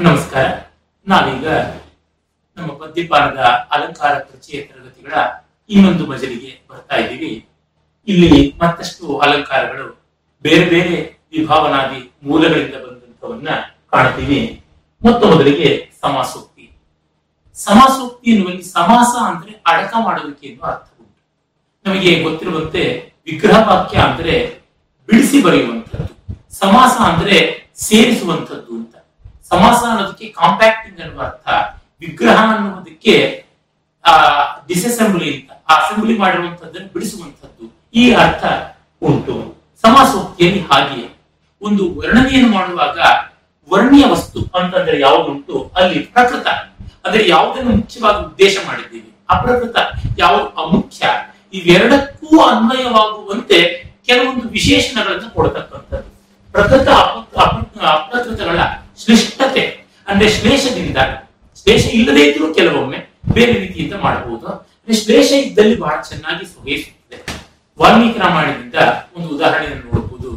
ನಮಸ್ಕಾರ. ನಾವೀಗ ನಮ್ಮ ಪದ್ಯಪಾನದ ಅಲಂಕಾರ ಪರಿಚಯ ತರಗತಿಗಳ ಇನ್ನೊಂದು ಮಜಲಿಗೆ ಬರ್ತಾ ಇದ್ದೀವಿ. ಇಲ್ಲಿ ಮತ್ತಷ್ಟು ಅಲಂಕಾರಗಳು ಬೇರೆ ಬೇರೆ ವಿಭಾವನಾದಿ ಮೂಲಗಳಿಂದ ಬಂದಂತವನ್ನ ಕಾಣ್ತೀವಿ. ಮೊತ್ತ ಮೊದಲಿಗೆ ಸಮಾಸೋಕ್ತಿ. ಸಮಾಸೋಕ್ತಿ ಎನ್ನುವಲ್ಲಿ ಸಮಾಸ ಅಂದ್ರೆ ಅಡಕ ಮಾಡುವಿಕೆ ಎನ್ನುವ ಅರ್ಥ ಉಂಟು. ನಮಗೆ ಗೊತ್ತಿರುವಂತೆ ವಿಗ್ರಹ ವಾಕ್ಯ ಅಂದ್ರೆ ಬಿಡಿಸಿ ಬರೆಯುವಂಥದ್ದು. ಸಮಾಸ ಅಂದ್ರೆ ಸೇರಿಸುವಂಥದ್ದು. ಸಮಾಸ ಅನ್ನೋದಕ್ಕೆ ಕಾಂಪ್ಯಾಕ್ಟಿಂಗ್ ಅನ್ನುವ ಅರ್ಥ ವಿಗ್ರಹ ಅನ್ನುವುದಕ್ಕೆ, ಆ ಡಿಸೆಸೆಂಬ್ಲಿ ಅಂತ. ಆ ಅಸೆಂಬ್ಲಿ ಮಾಡಿರುವಂತದ್ದನ್ನು ಬಿಡಿಸುವಂತದ್ದು ಈ ಅರ್ಥ ಉಂಟು. ಸಮಾಸೋಕ್ತಿಯಲ್ಲಿ ಹಾಗೆಯೇ. ಒಂದು ವರ್ಣನೆಯನ್ನು ಮಾಡುವಾಗ ವರ್ಣೀಯ ವಸ್ತು ಅಂತಂದ್ರೆ ಯಾವುದುಂಟು ಅಲ್ಲಿ ಪ್ರಕೃತ. ಅಂದ್ರೆ ಯಾವುದನ್ನು ಮುಖ್ಯವಾಗಿ ಉದ್ದೇಶ ಮಾಡಿದ್ದೀವಿ? ಅಪ್ರಕೃತ. ಯಾವುದು ಅಮುಖ್ಯ? ಇವೆರಡಕ್ಕೂ ಅನ್ವಯವಾಗುವಂತೆ ಕೆಲವೊಂದು ವಿಶೇಷಣಗಳನ್ನು ಕೊಡತಕ್ಕಂಥದ್ದು. ಪ್ರಕೃತ ಅಪ- ಅಪ- ಅಪ್ರಕೃತಗಳ ಶ್ಲಿಷ್ಟತೆ ಅಂದ್ರೆ ಶ್ಲೇಷದಿಂದ, ಶ್ಲೇಷ ಇಲ್ಲದೇ ಇದ್ರೂ ಕೆಲವೊಮ್ಮೆ ಬೇರೆ ರೀತಿಯಿಂದ ಮಾಡಬಹುದು. ಶ್ಲೇಷ ಇದ್ದಲ್ಲಿ ಬಹಳ ಚೆನ್ನಾಗಿ ಸೊಗೈಸುತ್ತದೆ. ವಾಲ್ಮೀಕಿ ರಾಮಾಯಣದಿಂದ ಒಂದು ಉದಾಹರಣೆಯನ್ನು ನೋಡಬಹುದು.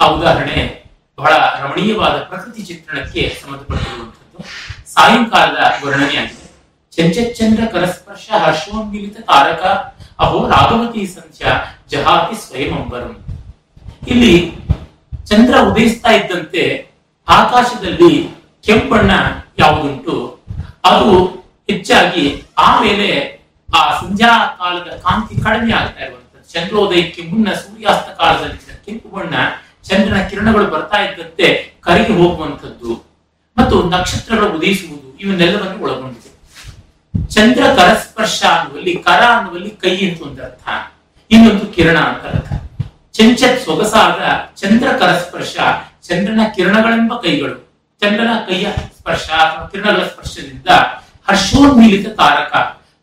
ಆ ಉದಾಹರಣೆ ಬಹಳ ರಮಣೀಯವಾದ ಪ್ರಕೃತಿ ಚಿತ್ರಣಕ್ಕೆ ಸಂಬಂಧಪಟ್ಟಿರುವಂತದ್ದು ಸಾಯಂಕಾಲದ ವರ್ಣನೆಯಾಗಿದೆ ಚಂಚಚಂದ್ರ ಕರಸ್ಪರ್ಶ ಹರ್ಷೋನ್ಮಿಲಿತ ತಾರಕ, ಅಹೋ ರಾಘವತಿ ಸಂಖ್ಯಾ ಜಹಾತಿ ಸ್ವಯಂ ಅಂಬರಂ ಇಲ್ಲಿ ಚಂದ್ರ ಉದಯಿಸ್ತಾ ಇದ್ದಂತೆ ಆಕಾಶದಲ್ಲಿ ಕೆಂಪಣ್ಣ ಯಾವುದುಂಟು, ಅದು ಹೆಚ್ಚಾಗಿ ಆಮೇಲೆ ಆ ಸಂಧ್ಯಾ ಕಾಲದ ಕಾಂತಿ ಕಡಿಮೆ ಆಗ್ತಾ ಇರುವಂತದ್ದು ಚಂದ್ರೋದಯಕ್ಕೆ ಮುನ್ನ ಸೂರ್ಯಾಸ್ತ ಕಾಲದಲ್ಲಿ ಕೆಂಪು ಬಣ್ಣ ಚಂದ್ರನ ಕಿರಣಗಳು ಬರ್ತಾ ಇದ್ದಂತೆ ಕರಗಿ ಹೋಗುವಂಥದ್ದು. ಮತ್ತು ನಕ್ಷತ್ರಗಳು ಉದಯಿಸುವುದು ಇವನ್ನೆಲ್ಲವನ್ನು ಒಳಗೊಂಡಿದೆ. ಚಂದ್ರ ಕರಸ್ಪರ್ಶ ಅನ್ನುವಲ್ಲಿ, ಕರ ಅನ್ನುವಲ್ಲಿ ಕೈ ಅಂತ ಒಂದು ಅರ್ಥ. ಇನ್ನೊಂದು ಕಿರಣ ಅಂತ ಅರ್ಥ. ಚಂಚತ್ ಸೊಗಸಾದ ಚಂದ್ರ ಕರಸ್ಪರ್ಶ ಚಂದ್ರನ ಕಿರಣಗಳೆಂಬ ಕೈಗಳು. ಚಂದ್ರನ ಕೈಯ ಸ್ಪರ್ಶ ಅಥವಾ ಕಿರಣಗಳ ಸ್ಪರ್ಶದಿಂದ ಹರ್ಷೋನ್ಮೀಲಿತ ತಾರಕ.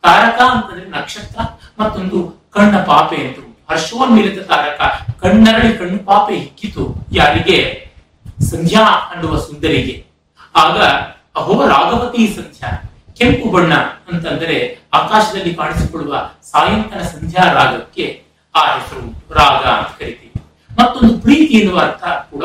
ತಾರಕ ಅಂತಂದ್ರೆ ನಕ್ಷತ್ರ ಮತ್ತೊಂದು ಕಣ್ಣ ಪಾಪೆ ಉಂಟು. ಹರ್ಷೋನ್ಮೀಲಿತ ತಾರಕ, ಕಣ್ಣರಳಿ ಕಣ್ಣು ಪಾಪೆ ಹಿಕ್ಕಿತು ಯಾರಿಗೆ? ಸಂಧ್ಯಾ ಅನ್ನುವ ಸುಂದರಿಗೆ. ಆಗ ಅಹೋ ರಾಘವತಿ ಸಂಧ್ಯಾ, ಕೆಂಪು ಬಣ್ಣ ಅಂತಂದರೆ ಆಕಾಶದಲ್ಲಿ ಕಾಣಿಸಿಕೊಳ್ಳುವ ಸಾಯಂಕಾಲ ಸಂಧ್ಯಾ ರಾಗಕ್ಕೆ ಆ ಹೆಸರು ರಾಗ ಅಂತ ಕರಿತೀವಿ. ಮತ್ತೊಂದು ಪ್ರೀತಿ ಎನ್ನುವ ಅರ್ಥ ಕೂಡ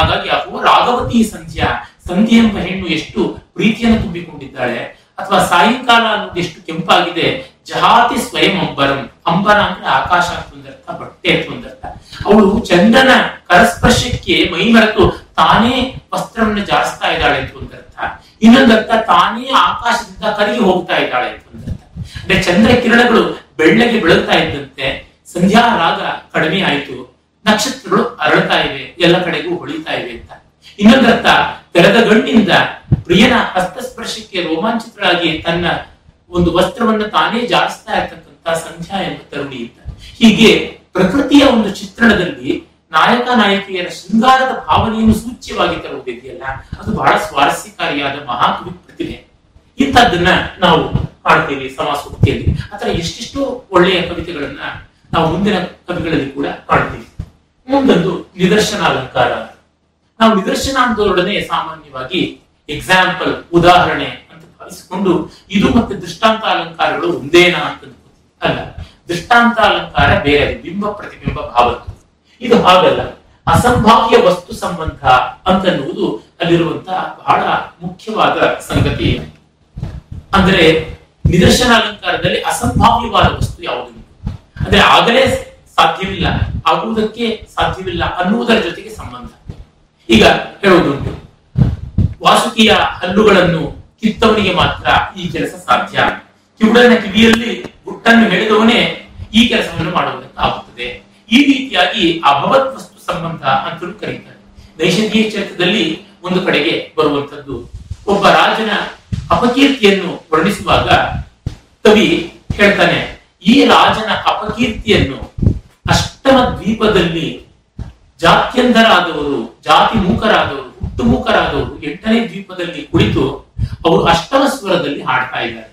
ಹಾಗಾಗಿ ಅಹೋ ರಾಘವತಿ ಸಂಧ್ಯಾ ಸಂಧ್ಯೆ ಎಂಬ ಹೆಣ್ಣು ಎಷ್ಟು ಪ್ರೀತಿಯನ್ನು ತುಂಬಿಕೊಂಡಿದ್ದಾಳೆ. ಅಥವಾ ಸಾಯಂಕಾಲ ಅನ್ನೋದು ಎಷ್ಟು ಕೆಂಪಾಗಿದೆ. ಜಹಾತಿ ಸ್ವಯಂ ಅಂಬರಂ. ಅಂಬರ ಅಂದ್ರೆ ಆಕಾಶ ಅಂತ ಒಂದರ್ಥ, ಬಟ್ಟೆ ಅಂತ ಒಂದರ್ಥ. ಅವಳು ಚಂದ್ರನ ಕರಸ್ಪರ್ಶಕ್ಕೆ ಮೈ ಮರೆತು ತಾನೇ ವಸ್ತ್ರವನ್ನು ಜಾರಿಸ್ತಾ ಇದ್ದಾಳೆ ಅಂತ ಒಂದರ್ಥ. ಇನ್ನೊಂದರ್ಥ, ತಾನೇ ಆಕಾಶದಿಂದ ಕರಗಿ ಹೋಗ್ತಾ ಇದ್ದಾಳೆ ಅಂತ ಒಂದರ್ಥ. ಅಂದ್ರೆ ಚಂದ್ರ ಕಿರಣಗಳು ಬೆಳ್ಳಗೆ ಬೆಳಗ್ತಾ ಇದ್ದಂತೆ. ಸಂಧ್ಯಾ ರಾಗ ಕಡಿಮೆ ಆಯಿತು. ನಕ್ಷತ್ರಗಳು ಅರಳ್ತಾ ಇವೆ, ಎಲ್ಲ ಕಡೆಗೂ ಹೊಳಿತಾ ಇವೆ ಅಂತ. ಇನ್ನೊಂದರ್ಥ ತೆರೆದ ಗಣ್ಣಿಂದ ಪ್ರಿಯನ ಹಸ್ತಸ್ಪರ್ಶಕ್ಕೆ ರೋಮಾಂಚಿತರಾಗಿ ತನ್ನ ಒಂದು ವಸ್ತ್ರವನ್ನು ತಾನೇ ಜಾರಿಸ್ತಾ ಇರ್ತಕ್ಕಂಥ ಸಂಧ್ಯಾ ಎಂಬ ತರುಣಿ ಅಂತ ಹೀಗೆ ಪ್ರಕೃತಿಯ ಒಂದು ಚಿತ್ರಣದಲ್ಲಿ ನಾಯಕ ನಾಯಕಿಯರ ಶೃಂಗಾರದ ಭಾವನೆಯನ್ನು ಸೂಚ್ಯವಾಗಿ ತರುವುದಿದೆಯಲ್ಲ, ಅದು ಬಹಳ ಸ್ವಾರಸ್ಯಕಾರಿಯಾದ ಮಹಾಕವಿ ಪ್ರತಿಭೆ. ಇಂಥದ್ದನ್ನ ನಾವು ಕಾಣ್ತೀವಿ ಸಮಾಸೋಕ್ತಿಯಲ್ಲಿ. ಆತರ ಎಷ್ಟೆಷ್ಟೋ ಒಳ್ಳೆಯ ಕವಿತೆಗಳನ್ನ ನಾವು ಮುಂದಿನ ಕವಿಗಳಲ್ಲಿ ಕೂಡ ಕಾಣ್ತೀವಿ. ಮುಂದೊಂದು ನಿದರ್ಶನ ಅಲಂಕಾರ ನಾವು ನಿದರ್ಶನ ಅಂತದೊಡನೆ ಸಾಮಾನ್ಯವಾಗಿ ಎಕ್ಸಾಂಪಲ್ ಉದಾಹರಣೆ ಅಂತ ಭಾವಿಸಿಕೊಂಡು ಇದು ಮತ್ತೆ ದೃಷ್ಟಾಂತ ಅಲಂಕಾರಗಳು ಒಂದೇನಾ ಅಂತ. ಅಲ್ಲ ದೃಷ್ಟಾಂತ ಅಲಂಕಾರ ಬೇರೆ ಬಿಂಬ ಪ್ರತಿಬಿಂಬ ಭಾವದ್ದು. ಇದು ಹಾಗಲ್ಲ, ಅಸಂಭಾವ್ಯ ವಸ್ತು ಸಂಬಂಧ ಅಂತನ್ನುವುದು ಅಲ್ಲಿರುವಂತಹ ಬಹಳ ಮುಖ್ಯವಾದ ಸಂಗತಿ. ಅಂದ್ರೆ ನಿದರ್ಶನ ಅಲಂಕಾರದಲ್ಲಿ ಅಸಂಭಾವ್ಯವಾದ ವಸ್ತು ಯಾವುದು? ಅಂದ್ರೆ ಆಗಲೇ ಸಾಧ್ಯವಿಲ್ಲ. ಆಗುವುದಕ್ಕೆ ಸಾಧ್ಯವಿಲ್ಲ ಅನ್ನುವುದರ ಜೊತೆಗೆ ಸಂಬಂಧ. ಈಗ ಹೇಳುವುದುಂಟು ವಾಸುಕಿಯ ಹಲ್ಲುಗಳನ್ನು ಕಿತ್ತವನಿಗೆ ಮಾತ್ರ ಈ ಕೆಲಸ ಸಾಧ್ಯ. ಕಿವುಡನ ಕಿವಿಯಲ್ಲಿ ಗುಟ್ಟನ್ನು ಹೇಳಿದವನೇ ಈ ಕೆಲಸವನ್ನು ಮಾಡುವುದಕ್ಕಾಗುತ್ತದೆ ಈ ರೀತಿಯಾಗಿ ಅಭವತ್ ವಸ್ತು ಸಂಬಂಧ ಅಂತಲೂ ಕರೀತಾರೆ. ನೈಷಧೀಯ ಚರಿತ್ರದಲ್ಲಿ ಒಂದು ಕಡೆಗೆ ಬರುವಂತದ್ದು ಒಬ್ಬ ರಾಜನ ಅಪಕೀರ್ತಿಯನ್ನು ವರ್ಣಿಸುವಾಗ ಕವಿ ಹೇಳ್ತಾನೆ, ಈ ರಾಜನ ಅಪಕೀರ್ತಿಯನ್ನು ಅಷ್ಟಮ ದ್ವೀಪದಲ್ಲಿ ಜಾತ್ಯಂಧರಾದವರು, ಜಾತಿ ಮೂಕರಾದವರು, ಹುಟ್ಟು ಮೂಕರಾದವರು ಎಂಟನೇ ದ್ವೀಪದಲ್ಲಿ ಕುಳಿತು ಅವರು ಅಷ್ಟಮ ಸ್ವರದಲ್ಲಿ ಹಾಡ್ತಾ ಇದ್ದಾರೆ.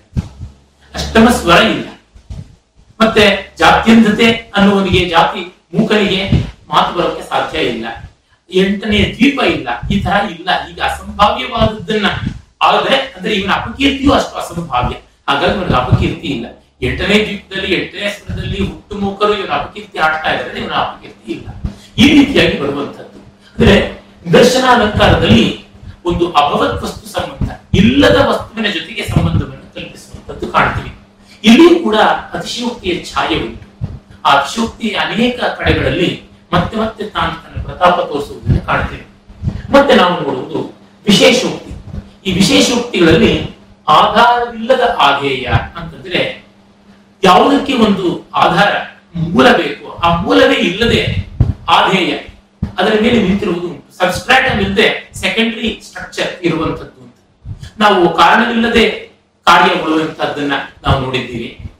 ಅಷ್ಟಮ ಸ್ವರ ಇಲ್ಲ. ಮತ್ತೆ ಜಾತ್ಯಂಧತೆ ಅನ್ನುವನಿಗೆ, ಜಾತಿ ಮೂಕರಿಗೆ ಮಾತು ಬರೋಕೆ ಸಾಧ್ಯ ಇಲ್ಲ. ಎಂಟನೇ ದ್ವೀಪ ಇಲ್ಲ. ಈ ತರ ಇಲ್ಲ. ಈಗ ಅಸಂಭಾವ್ಯವಾದದ್ದನ್ನ ಆದ್ರೆ ಅಂದ್ರೆ ಇವನ ಅಪಕೀರ್ತಿಯೂ ಅಷ್ಟು ಅಸಂಭಾವ್ಯ. ಹಾಗಾಗಿ ಅವನಿಗೆ ಅಪಕೀರ್ತಿ ಇಲ್ಲ. ಎಂಟನೇ ದ್ವೀಪದಲ್ಲಿ, ಎಂಟನೇ ಸ್ಥಾನದಲ್ಲಿ ಹುಟ್ಟು ಮೂಕರು ಇವನ ಅಪಕೀರ್ತಿ ಆಡ್ತಾ ಇದ್ರೆ ಇವನ ಅಪಕೀರ್ತಿ ಇಲ್ಲ. ಈ ರೀತಿಯಾಗಿ ಬರುವಂತದ್ದು ಅಂದ್ರೆ ದರ್ಶನ ಅಲಂಕಾರದಲ್ಲಿ ಒಂದು ಅಭವತ್ ವಸ್ತು ಇಲ್ಲದ ವಸ್ತುವಿನ ಜೊತೆಗೆ ಸಂಬಂಧವನ್ನು ಕಲ್ಪಿಸುವಂತದ್ದು ಕಾಣ್ತೀವಿ. ಇಲ್ಲಿಯೂ ಕೂಡ ಅತಿಶಯೋಕ್ತಿಯ ಛಾಯೆ ಉಂಟು. ಆ ಅತಿಶಯೋಕ್ತಿ ಅನೇಕ ಕಡೆಗಳಲ್ಲಿ ಮತ್ತೆ ಮತ್ತೆ ತಾನು ತನ್ನ ಪ್ರತಾಪ ತೋರಿಸುವುದನ್ನು ಕಾಣ್ತೇವೆ. ಮತ್ತೆ ನಾವು ನೋಡುವುದು ವಿಶೇಷೋಕ್ತಿ. ಈ ವಿಶೇಷೋಕ್ತಿಗಳಲ್ಲಿ ಆಧಾರವಿಲ್ಲದ ಆಧೇಯ ಅಂತಂದ್ರೆ ಯಾವುದಕ್ಕೆ ಒಂದು ಆಧಾರ ಮೂಲ ಬೇಕು? ಆ ಮೂಲವೇ ಇಲ್ಲದೆ ಆಧೇಯ ಅದರ ಮೇಲೆ ನಿಂತಿರುವುದು ಉಂಟು. ಇಲ್ಲದೆ ಸೆಕೆಂಡರಿ ಸ್ಟ್ರಕ್ಚರ್ ಇರುವಂತದ್ದು ಅಂತ ನಾವು ಕಾರಣವಿಲ್ಲದೆ ಕಾರ್ಯಗೊಳ್ಳುವಂತಹದ್ದನ್ನ ನಾವು ನೋಡಿದ್ದೀವಿ.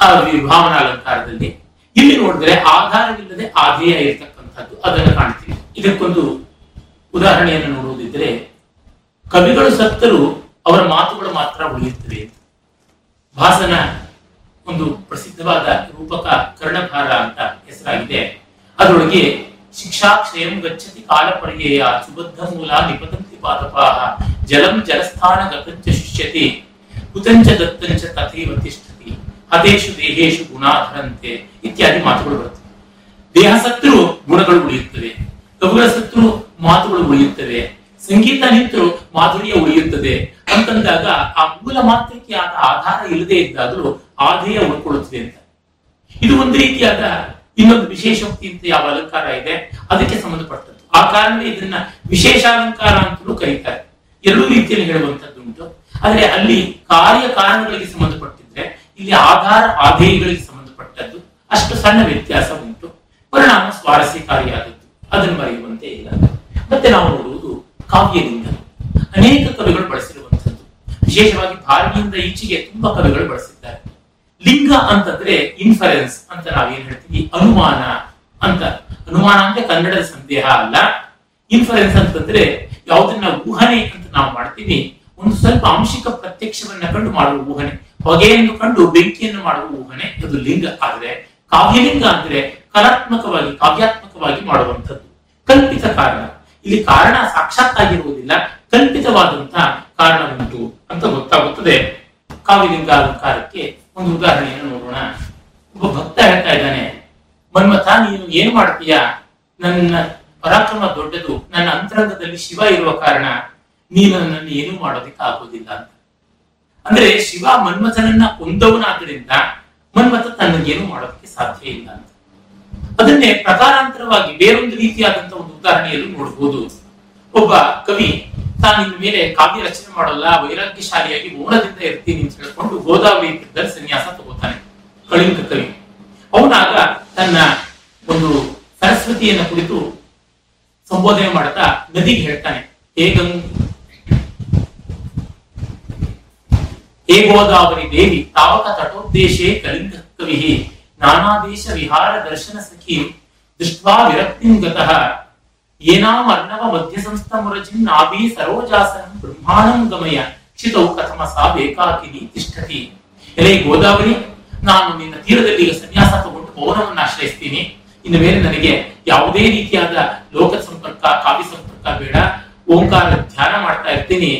ಆ ವಿಭಾವನಾ ಅಲಂಕಾರದಲ್ಲಿ ಇಲ್ಲಿ ನೋಡಿದ್ರೆ ಆಧಾರವಿಲ್ಲದೆ ಆಧೇಯ ಇರತಕ್ಕಂಥದ್ದು ಅದನ್ನು ಕಾಣ್ತೀವಿ. ಇದಕ್ಕೊಂದು ಉದಾಹರಣೆಯನ್ನು ನೋಡುವುದಿದ್ರೆ, ಕವಿಗಳು ಸತ್ತರೂ ಅವರ ಮಾತುಗಳು ಮಾತ್ರ ಉಳಿಯುತ್ತವೆ. ಭಾಸನ ಒಂದು ಪ್ರಸಿದ್ಧವಾದ ರೂಪಕ ಕರ್ಣಭಾರ ಅಂತ ಹೆಸರಾಗಿದೆ. ಅದರೊಳಗೆ ಶಿಕ್ಷಾಕ್ಷಯಂ ಗಚ್ಚತಿ ಕಾಲ ಪರ್ಯಯ ಸುಬದ್ಧ ಮೂಲ ನಿಪತಂತಿ ಪಾದಪಾಹ ಜಲಂ ಜಲಸ್ಥಾನ ಗತಂಚ ಶಿಷ್ಯತಿ ಕುತಂಚ ದತ್ತಂಚ ತಥೈವ ತಿಷ್ಠತಿ ಹತೇಶು ದೇಹೇಶು ಗುಣಾಧರಂತೆ ಇತ್ಯಾದಿ ಮಾತುಗಳು ಬರುತ್ತವೆ. ದೇಹ ಸತ್ರು ಗುಣಗಳು ಉಳಿಯುತ್ತವೆ. ಕವುಗಳ ಸತ್ರು ಮಾತುಗಳು ಉಳಿಯುತ್ತವೆ. ಸಂಗೀತ ನಿಂತು ಮಾಧುರ್ಯ ಉಳಿಯುತ್ತದೆ. ಅಂತಂದಾಗ ಆ ಮೂಲ ಮಾತ್ರಕ್ಕೆ ಆದ ಆಧಾರ ಇಲ್ಲದೆ ಇದ್ದಾದರೂ ಆಧೇಯ ಉಳ್ಕೊಳ್ಳುತ್ತದೆ ಅಂತ. ಇದು ಒಂದು ರೀತಿಯಾದ ಇನ್ನೊಂದು ವಿಶೇಷೋಕ್ತಿ ಅಂತ ಯಾವ ಅಲಂಕಾರ ಇದೆ? ಅದಕ್ಕೆ ಸಂಬಂಧಪಟ್ಟದ್ದು. ಆ ಕಾರಣ ಇದನ್ನ ವಿಶೇಷ ಅಲಂಕಾರ ಅಂತಲೂ ಕರೀತಾರೆ. ಎರಡೂ ರೀತಿಯಲ್ಲಿ ಹೇಳುವಂತದ್ದು ಉಂಟು. ಆದ್ರೆ ಅಲ್ಲಿ ಕಾರ್ಯ ಕಾರಣಗಳಿಗೆ ಸಂಬಂಧಪಟ್ಟಿದ್ರೆ, ಇಲ್ಲಿ ಆಧಾರ ಆಧೇಯಗಳಿಗೆ ಸಂಬಂಧಪಟ್ಟದ್ದು ಅಷ್ಟು ಸಣ್ಣ ವ್ಯತ್ಯಾಸ ಉಂಟು. ಪರಿಣಾಮ ಸ್ವಾರಸ್ಯಕಾರಿಯಾದದ್ದು. ಅದನ್ನು ಮರೆಯುವಂತೆ ಇಲ್ಲ. ಮತ್ತೆ ನಾವು ಕಾವ್ಯಲಿಂಗ ಅನೇಕ ಕವಿಗಳು ಬಳಸಿರುವಂಥದ್ದು. ವಿಶೇಷವಾಗಿ ಭಾರತೀಯಿಂದ ಈಚೆಗೆ ತುಂಬಾ ಕವಿಗಳು ಬಳಸಿದ್ದಾರೆ. ಲಿಂಗ ಅಂತಂದ್ರೆ ಇನ್ಫರೆನ್ಸ್ ಅಂತ ನಾವೇನ್ ಹೇಳ್ತೀವಿ? ಅನುಮಾನ ಅಂತ. ಅನುಮಾನ ಅಂದ್ರೆ ಕನ್ನಡದ ಸಂದೇಹ ಅಲ್ಲ. ಇನ್ಫರೆನ್ಸ್ ಅಂತಂದ್ರೆ ಯಾವುದನ್ನ ಊಹನೆ ಅಂತ ನಾವು ಮಾಡ್ತೀವಿ. ಒಂದು ಸ್ವಲ್ಪ ಆಂಶಿಕ ಪ್ರತ್ಯಕ್ಷವನ್ನ ಕಂಡು ಮಾಡುವ ಊಹನೆ. ಹೊಗೆಯನ್ನು ಕಂಡು ಬೆಂಕಿಯನ್ನು ಮಾಡುವ ಊಹನೆ. ಅದು ಲಿಂಗ. ಆದ್ರೆ ಕಾವ್ಯಲಿಂಗ ಅಂದ್ರೆ ಕಲಾತ್ಮಕವಾಗಿ, ಕಾವ್ಯಾತ್ಮಕವಾಗಿ ಮಾಡುವಂಥದ್ದು. ಕಲ್ಪಿತ ಕಾರಣ. ಇಲ್ಲಿ ಕಾರಣ ಸಾಕ್ಷಾತ್ ಆಗಿರುವುದಿಲ್ಲ ಕಲ್ಪಿತವಾದಂತಹ ಕಾರಣ ಉಂಟು ಅಂತ ಗೊತ್ತಾಗುತ್ತದೆ. ಕಾವ್ಯಲಿಂಗ ಅಲಂಕಾರಕ್ಕೆ ಒಂದು ಉದಾಹರಣೆಯನ್ನು ನೋಡೋಣ. ಒಬ್ಬ ಭಕ್ತ ಹೇಳ್ತಾ ಇದ್ದಾನೆ, ಮನ್ಮಥ, ನೀನು ಏನ್ ಮಾಡ್ತೀಯ? ನನ್ನ ಪರಾಕ್ರಮ ದೊಡ್ಡದು, ನನ್ನ ಅಂತರಂಗದಲ್ಲಿ ಶಿವ ಇರುವ ಕಾರಣ, ನೀನು ನನ್ನನ್ನು ಏನು ಮಾಡೋದಕ್ಕೆ ಆಗೋದಿಲ್ಲ ಅಂತ. ಅಂದ್ರೆ ಶಿವ ಮನ್ಮಥನನ್ನ ಕೊಂದವನಾದ್ರಿಂದ ಮನ್ಮಥ ಏನು ಮಾಡೋದಕ್ಕೆ ಸಾಧ್ಯ ಇಲ್ಲ ಅಂತ. ಅದನ್ನೇ ಪ್ರಕಾರಾಂತರವಾಗಿ ಬೇರೊಂದು ರೀತಿಯಾದಂತಹ ಒಂದು ಉದಾಹರಣೆಯಲ್ಲೂ ನೋಡಬಹುದು ಒಬ್ಬ ಕವಿ, ತಾನು ಮೇಲೆ ಕಾವ್ಯ ರಚನೆ ಮಾಡಲ್ಲ, ವೈರಾಗ್ಯಶಾಲಿಯಾಗಿ ಮೌನದಿಂದ ಇರ್ತೀನಿ ಅಂತ ಹೇಳ್ಕೊಂಡು ಗೋದಾವರಿ ತೀರ್ಥದಲ್ಲಿ ಸನ್ಯಾಸ ತಗೋತಾನೆ ಕಳಿಂಗ ಕವಿ. ಅವನಾಗ ತನ್ನ ಒಂದು ಸರಸ್ವತಿಯನ್ನ ಕುರಿತು ಸಂಬೋಧನೆ ಮಾಡ್ತಾ ನದಿಗೆ ಹೇಳ್ತಾನೆ ಹೇಗಂ ಹೇ ದೇವಿ, ತಾವಕ ತಟೋದ್ದೇಶೇ ಕಲಿಂಗ ಕವಿ ನಾನಾದೇಶ ವಿಹಾರ ದರ್ಶನ ಸಖಿ ದೃಷ್ಟ್ವಾ ವಿರಕ್ತಿಂ ಗತಃ ಏನಾಂ ಅರ್ಣವ ಮಧ್ಯ ಸಂಸ್ಥಮುರಜಿಂ ನಾಭಿ ಸರೋಜಾಸನಂ ಬ್ರಹ್ಮಾಣಂ ಗಮಯ. ಕ್ಷಿತೌ ಕಥಮ ಸಾ ಬೇಕಾಕಿನಿ ತಿಷ್ಠತಿ. ಎಲೆ ಗೋದಾವರಿ, ನಾನು ನಿನ್ನ ತೀರದಲ್ಲಿ ಈಗ ಸನ್ಯಾಸ ತಗೊಂಡು ಮೌನವನ್ನು ಆಶ್ರಯಿಸ್ತೀನಿ. ಇನ್ನು ಮೇಲೆ ನನಗೆ ಯಾವುದೇ ರೀತಿಯಾದ ಲೋಕ ಸಂಪರ್ಕ, ಕಾವ್ಯ ಸಂಪರ್ಕ ಬೇಡ. ಓಂಕಾರ ಧ್ಯಾನ ಮಾಡ್ತಾ ಇರ್ತೀನಿ.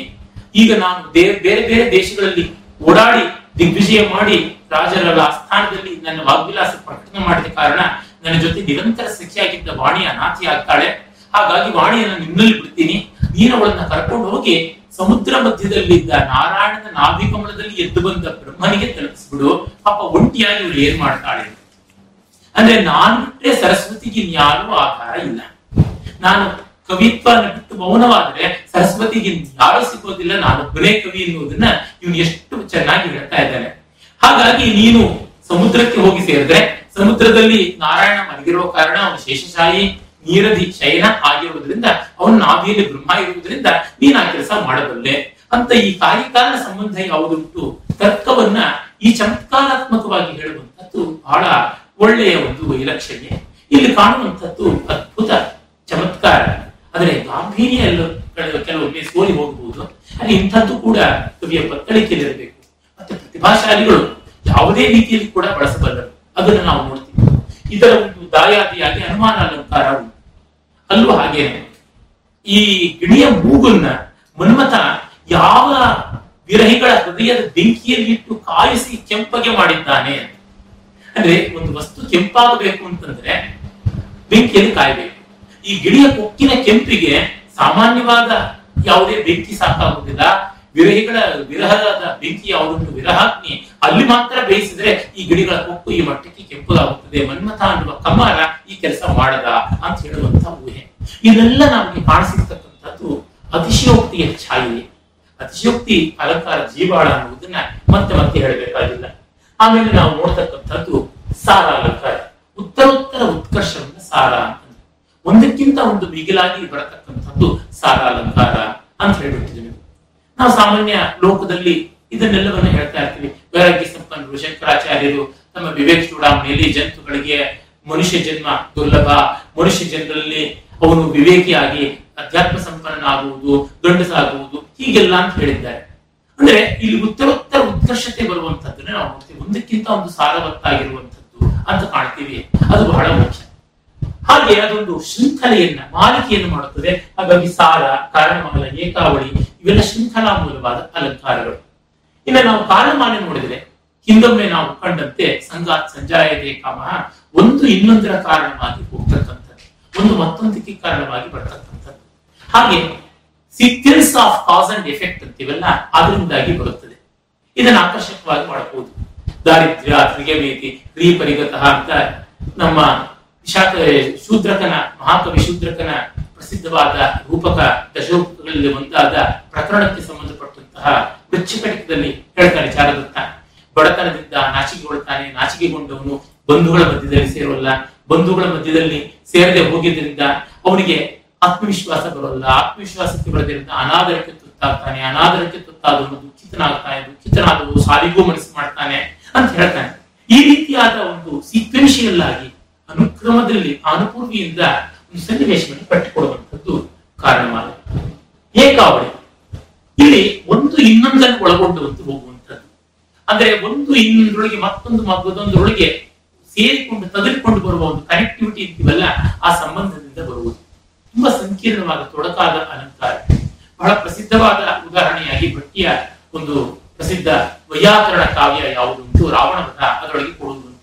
ಈಗ ನಾನು ಬೇರೆ ಬೇರೆ ಬೇರೆ ದೇಶಗಳಲ್ಲಿ ಓಡಾಡಿ ದಿಗ್ವಿಜಯ ಮಾಡಿ ರಾಜರ ಆಸ್ಥಾನದಲ್ಲಿ ನನ್ನ ವಾಗ್ವಿಲಾಸ ಪ್ರಕಟಣೆ ಮಾಡಿದ ಕಾರಣ ನನ್ನ ಜೊತೆ ನಿರಂತರ ಸಖಿಯಾಗಿದ್ದ ವಾಣಿ ಅನಾಥಿ ಆಗ್ತಾಳೆ. ಹಾಗಾಗಿ ವಾಣಿಯನ್ನು ನಿನ್ನಲ್ಲಿ ಬಿಡ್ತೀನಿ. ನೀನು ಅವಳನ್ನ ಕರ್ಕೊಂಡು ಹೋಗಿ ಸಮುದ್ರ ಮಧ್ಯದಲ್ಲಿದ್ದ ನಾರಾಯಣನ ನಾಭಿಕಮಲದಲ್ಲಿ ಎದ್ದು ಬಂದ ಬ್ರಹ್ಮನಿಗೆ ತಲುಪಿಸ್ಬಿಡು. ಪಾಪ ಒಂಟಿಯಾಗಿ ಇವಳು ಏನ್ ಮಾಡ್ತಾಳೆ? ಅಂದ್ರೆ ನಾನು ಬಿಟ್ಟರೆ ಸರಸ್ವತಿಗೆ ಇನ್ಯಾರೂ ಆಕಾರ ಇಲ್ಲ. ನಾನು ಕವಿತ್ವನ ಬಿಟ್ಟು ಮೌನವಾದ್ರೆ ಸರಸ್ವತಿಗೆ ಯಾರು ಸಿಗೋದಿಲ್ಲ. ನಾನೊಬ್ಬನೇ ಕವಿ ಎನ್ನುವುದನ್ನ ಇವನು ಎಷ್ಟು ಚೆನ್ನಾಗಿ ಹೇಳ್ತಾ ಇದ್ದಾನೆ. ಹಾಗಾಗಿ ನೀನು ಸಮುದ್ರಕ್ಕೆ ಹೋಗಿ ಸೇರಿದ್ರೆ ಸಮುದ್ರದಲ್ಲಿ ನಾರಾಯಣ ಮಲಗಿರುವ ಕಾರಣ ಅವನು ಶೇಷಶಾಹಿ ನೀರಧಿ ಶಯನ ಆಗಿರುವುದರಿಂದ, ಅವನ ನಾಭಿಯಲ್ಲಿ ಬ್ರಹ್ಮ ಇರುವುದರಿಂದ ನೀನ್ ಆ ಕೆಲಸ ಮಾಡಬಲ್ಲೆ. ಅಂತ ಈ ಕಾರ್ಯಕಾಲ ಸಂಬಂಧ ಯಾವುದುಂಟು? ತರ್ಕವನ್ನ ಈ ಚಮತ್ಕಾರಾತ್ಮಕವಾಗಿ ಹೇಳುವಂತದ್ದು ಬಹಳ ಒಳ್ಳೆಯ ಒಂದು ವೈಲಕ್ಷಣ್ಯ. ಇಲ್ಲಿ ಕಾಣುವಂತದ್ದು ಅದ್ಭುತ ಚಮತ್ಕಾರ. ಆದರೆ ಗಾಂಭೀರ್ಯ ಎಲ್ಲ ಕೆಲವೊಮ್ಮೆ ಸೋಲಿ ಹೋಗಬಹುದು ಅಲ್ಲಿ ಇಂಥದ್ದು ಕೂಡ ಕವಿಯ ಪತ್ತಳಿಕೆಯಲ್ಲಿರಬೇಕು ಮತ್ತೆ ಪ್ರತಿಭಾಶಾಲಿಗಳು ಯಾವುದೇ ರೀತಿಯಲ್ಲಿ ಕೂಡ ಬಳಸಬಲ್ಲರು. ಅದನ್ನು ನಾವು ನೋಡ್ತೀವಿ. ಇದರ ಒಂದು ದಾಯಾದಿಯಾಗಿ ಅನುಮಾನ ಅಲಂಕಾರ ಅಲ್ಲೂ ಹಾಗೆ ಈ ಗಿಣಿಯ ಮೂಗನ್ನ ಮನ್ಮಥ ಯಾವ ವಿರಹಿಗಳ ಹೃದಯದ ಬೆಂಕಿಯಲ್ಲಿ ಇಟ್ಟು ಕಾಯಿಸಿ ಕೆಂಪಗೆ ಮಾಡಿದ್ದಾನೆ ಅಂದ್ರೆ ಒಂದು ವಸ್ತು ಕೆಂಪಾಗಬೇಕು ಅಂತಂದ್ರೆ ಬೆಂಕಿಯಲ್ಲಿ ಕಾಯಬೇಕು. ಈ ಗಿಳಿಯ ಕೊಕ್ಕಿನ ಕೆಂಪಿಗೆ ಸಾಮಾನ್ಯವಾದ ಯಾವುದೇ ಬೆಂಕಿ ಸಾಕಾಗುವುದಿಲ್ಲ. ವಿರಹಿಗಳ ವಿರಹದ ಬೆಂಕಿ ಯಾವುದೊಂದು ವಿರಹಾಗ್ನಿ ಅಲ್ಲಿ ಮಾತ್ರ ಬೇಯಿಸಿದ್ರೆ ಈ ಗಿಡಗಳ ಕೊಕ್ಕು ಈ ಮಟ್ಟಕ್ಕೆ ಕೆಂಪುದಾಗುತ್ತದೆ. ಮನ್ಮಥ ಅನ್ನುವ ಕಮಾರ ಈ ಕೆಲಸ ಮಾಡದ ಅಂತ ಹೇಳುವಂತಹ ಊಹೆ. ಇದೆಲ್ಲ ನಮಗೆ ಕಾಣಿಸಿರ್ತಕ್ಕಂಥದ್ದು ಅತಿಶಯೋಕ್ತಿಯ ಛಾಯೆ. ಅತಿಶಯೋಕ್ತಿ ಅಲಂಕಾರ ಜೀವಾಳ ಅನ್ನುವುದನ್ನ ಮತ್ತೆ ಮತ್ತೆ ಹೇಳಬೇಕಾಗಿಲ್ಲ. ಆಮೇಲೆ ನಾವು ನೋಡ್ತಕ್ಕಂಥದ್ದು ಸಾರ ಅಲಂಕಾರ. ಉತ್ತರೋತ್ತರ ಉತ್ಕರ್ಷವನ್ನ ಸಾರ ಅಂತ ಒಂದಕ್ಕಿಂತ ಒಂದು ಮಿಗಿಲಾಗಿ ಬರತಕ್ಕಂಥದ್ದು ಸಾರ ಅಲಂಕಾರ ಅಂತ ಹೇಳ್ಬಿಟ್ಟಿದ್ದೀವಿ. ನಾವು ಸಾಮಾನ್ಯ ಲೋಕದಲ್ಲಿ ಇದನ್ನೆಲ್ಲವನ್ನು ಹೇಳ್ತಾ ಇರ್ತೀವಿ. ವೈರಾಗ್ಯ ಸಂಪನ್ನರು ಶಂಕರಾಚಾರ್ಯರು ತಮ್ಮ ಚೂಡ ಮೇಲಿ ಜಂತುಗಳಿಗೆ ಮನುಷ್ಯ ಜನ್ಮ ದುರ್ಲಭ. ಮನುಷ್ಯ ಜನರಲ್ಲಿ ಅವನು ವಿವೇಕಿಯಾಗಿ ಅಧ್ಯಾತ್ಮ ಸಂಪನ್ನನಾಗುವುದು, ಗಂಡಸಾಗುವುದು, ಹೀಗೆಲ್ಲ ಅಂತ ಹೇಳಿದ್ದಾರೆ. ಅಂದ್ರೆ ಇಲ್ಲಿ ಉತ್ತರೋತ್ತರ ಉತ್ಕರ್ಷತೆ ಬರುವಂತದ್ದನ್ನ ನಾವು ನೋಡ್ತೀವಿ. ಒಂದಕ್ಕಿಂತ ಒಂದು ಸಾರವತ್ತಾಗಿರುವಂತದ್ದು ಅಂತ ಕಾಣ್ತೀವಿ. ಅದು ಬಹಳ ಮುಖ್ಯ. ಹಾಗೆ ಅದೊಂದು ಶೃಂಖಲೆಯನ್ನ ಮಾಲಿಕೆಯನ್ನು ಮಾಡುತ್ತದೆ. ಹಾಗಾಗಿ ಸಾರ, ಕಾರಣಮಂಗಲ, ಏಕಾವಳಿ ಇವೆಲ್ಲ ಶೃಂಖಲಾ ಮೂಲವಾದ ಅಲಂಕಾರಗಳು. ಇನ್ನು ನಾವು ಕಾಲಮಾನ ನೋಡಿದ್ರೆ ಹಿಂದೊಮ್ಮೆ ನಾವು ಕಂಡಂತೆ ಸಂಗಾತ್ ಸಂಜಾಯತೆ ಕಾಮ ಒಂದು ಇನ್ನೊಂದರ ಕಾರಣವಾಗಿ ಹೋಗ್ತಕ್ಕಂಥದ್ದು. ಒಂದು ಮತ್ತೊಂದಕ್ಕೆ ಕಾರಣವಾಗಿ ಬರ್ತಕ್ಕಂಥದ್ದು. ಹಾಗೆ sequence of cause and effect ಅಂತೀವಲ್ಲ, ಅದರಿಂದಾಗಿ ಬರುತ್ತದೆ. ಇದನ್ನು ಆಕರ್ಷಕವಾಗಿ ಮಾಡಬಹುದು. ದಾರಿದ್ರ್ಯ ತ್ರಿಗವೇತಿ ರೀ ಪರಿಗತಃ ಅಂತ ನಮ್ಮ ವಿಶಾಖ ಶೂದ್ರಕನ ಮಹಾಕವಿ ಶೂದ್ರಕನ ಪ್ರಸಿದ್ಧವಾದ ರೂಪಕ ದಶೋಪಗಳಲ್ಲಿ ಒಂದಾದ ಪ್ರಕರಣಕ್ಕೆ ಸಂಬಂಧಪಟ್ಟಂತಹ ವೃಕ್ಷಕಟಿಕದಲ್ಲಿ ಹೇಳ್ತಾನೆ ಚಾರದತ್ತ ಬಡತನದಿಂದ ನಾಚಿಕೆಗೊಳ್ತಾನೆ ನಾಚಿಕೆಗೊಂಡವನು ಬಂಧುಗಳ ಮಧ್ಯದಲ್ಲಿ ಸೇರೋಲ್ಲ ಬಂಧುಗಳ ಮಧ್ಯದಲ್ಲಿ ಸೇರದೆ ಹೋಗಿದ್ದರಿಂದ ಅವನಿಗೆ ಆತ್ಮವಿಶ್ವಾಸ ಬರೋಲ್ಲ. ಆತ್ಮವಿಶ್ವಾಸಕ್ಕೆ ಬರೋದ್ರಿಂದ ಅನಾದರಕ್ಕೆ ತುತ್ತಾಗ್ತಾನೆ. ಅನಾದರಕ್ಕೆ ತುತ್ತಾದವನು ದುಃಖಿತನಾಗ್ತಾನೆ, ದುಃಖಿತನಾದವನು ಸಾಲಿಗೂ ಮನಸ್ಸು ಮಾಡ್ತಾನೆ ಅಂತ ಹೇಳ್ತಾನೆ. ಈ ರೀತಿಯಾದ ಒಂದು ಸೀಕ್ವೆನ್ಷಿಯಲ್ ಆಗಿ ಅನುಕ್ರಮದಲ್ಲಿ ಅನುಪೂರ್ವಿಯಿಂದ ಒಂದು ಸನ್ನಿವೇಶವನ್ನು ಕಟ್ಟಿಕೊಡುವಂಥದ್ದು ಕಾರಣವಾದ ಏಕಾವಳಿ. ಇಲ್ಲಿ ಒಂದು ಇನ್ನೊಂದನ್ನು ಒಳಗೊಂಡುವಂತೆ ಹೋಗುವಂತದ್ದು ಅಂದ್ರೆ ಒಂದು ಇನ್ನೊಂದರೊಳಗೆ ಮತ್ತೊಂದು ಮತ್ತೊಂದರೊಳಗೆ ಸೇರಿಕೊಂಡು ತದರಿಕೊಂಡು ಬರುವ ಒಂದು ಕನೆಕ್ಟಿವಿಟಿ ಇದ್ದೀವಲ್ಲ ಆ ಸಂಬಂಧದಿಂದ ಬರುವುದು. ತುಂಬಾ ಸಂಕೀರ್ಣವಾದ, ತೊಡಕಾದ ಅಲಂಕಾರ. ಬಹಳ ಪ್ರಸಿದ್ಧವಾದ ಉದಾಹರಣೆಯಾಗಿ ಭಟ್ಟಿಯ ಒಂದು ಪ್ರಸಿದ್ಧ ವೈಯಾಕರಣ ಕಾವ್ಯ ಯಾವುದುಂಟು ರಾವಣವನ್ನ ಅದರೊಳಗೆ ಕೊಡುವುದುಂಟು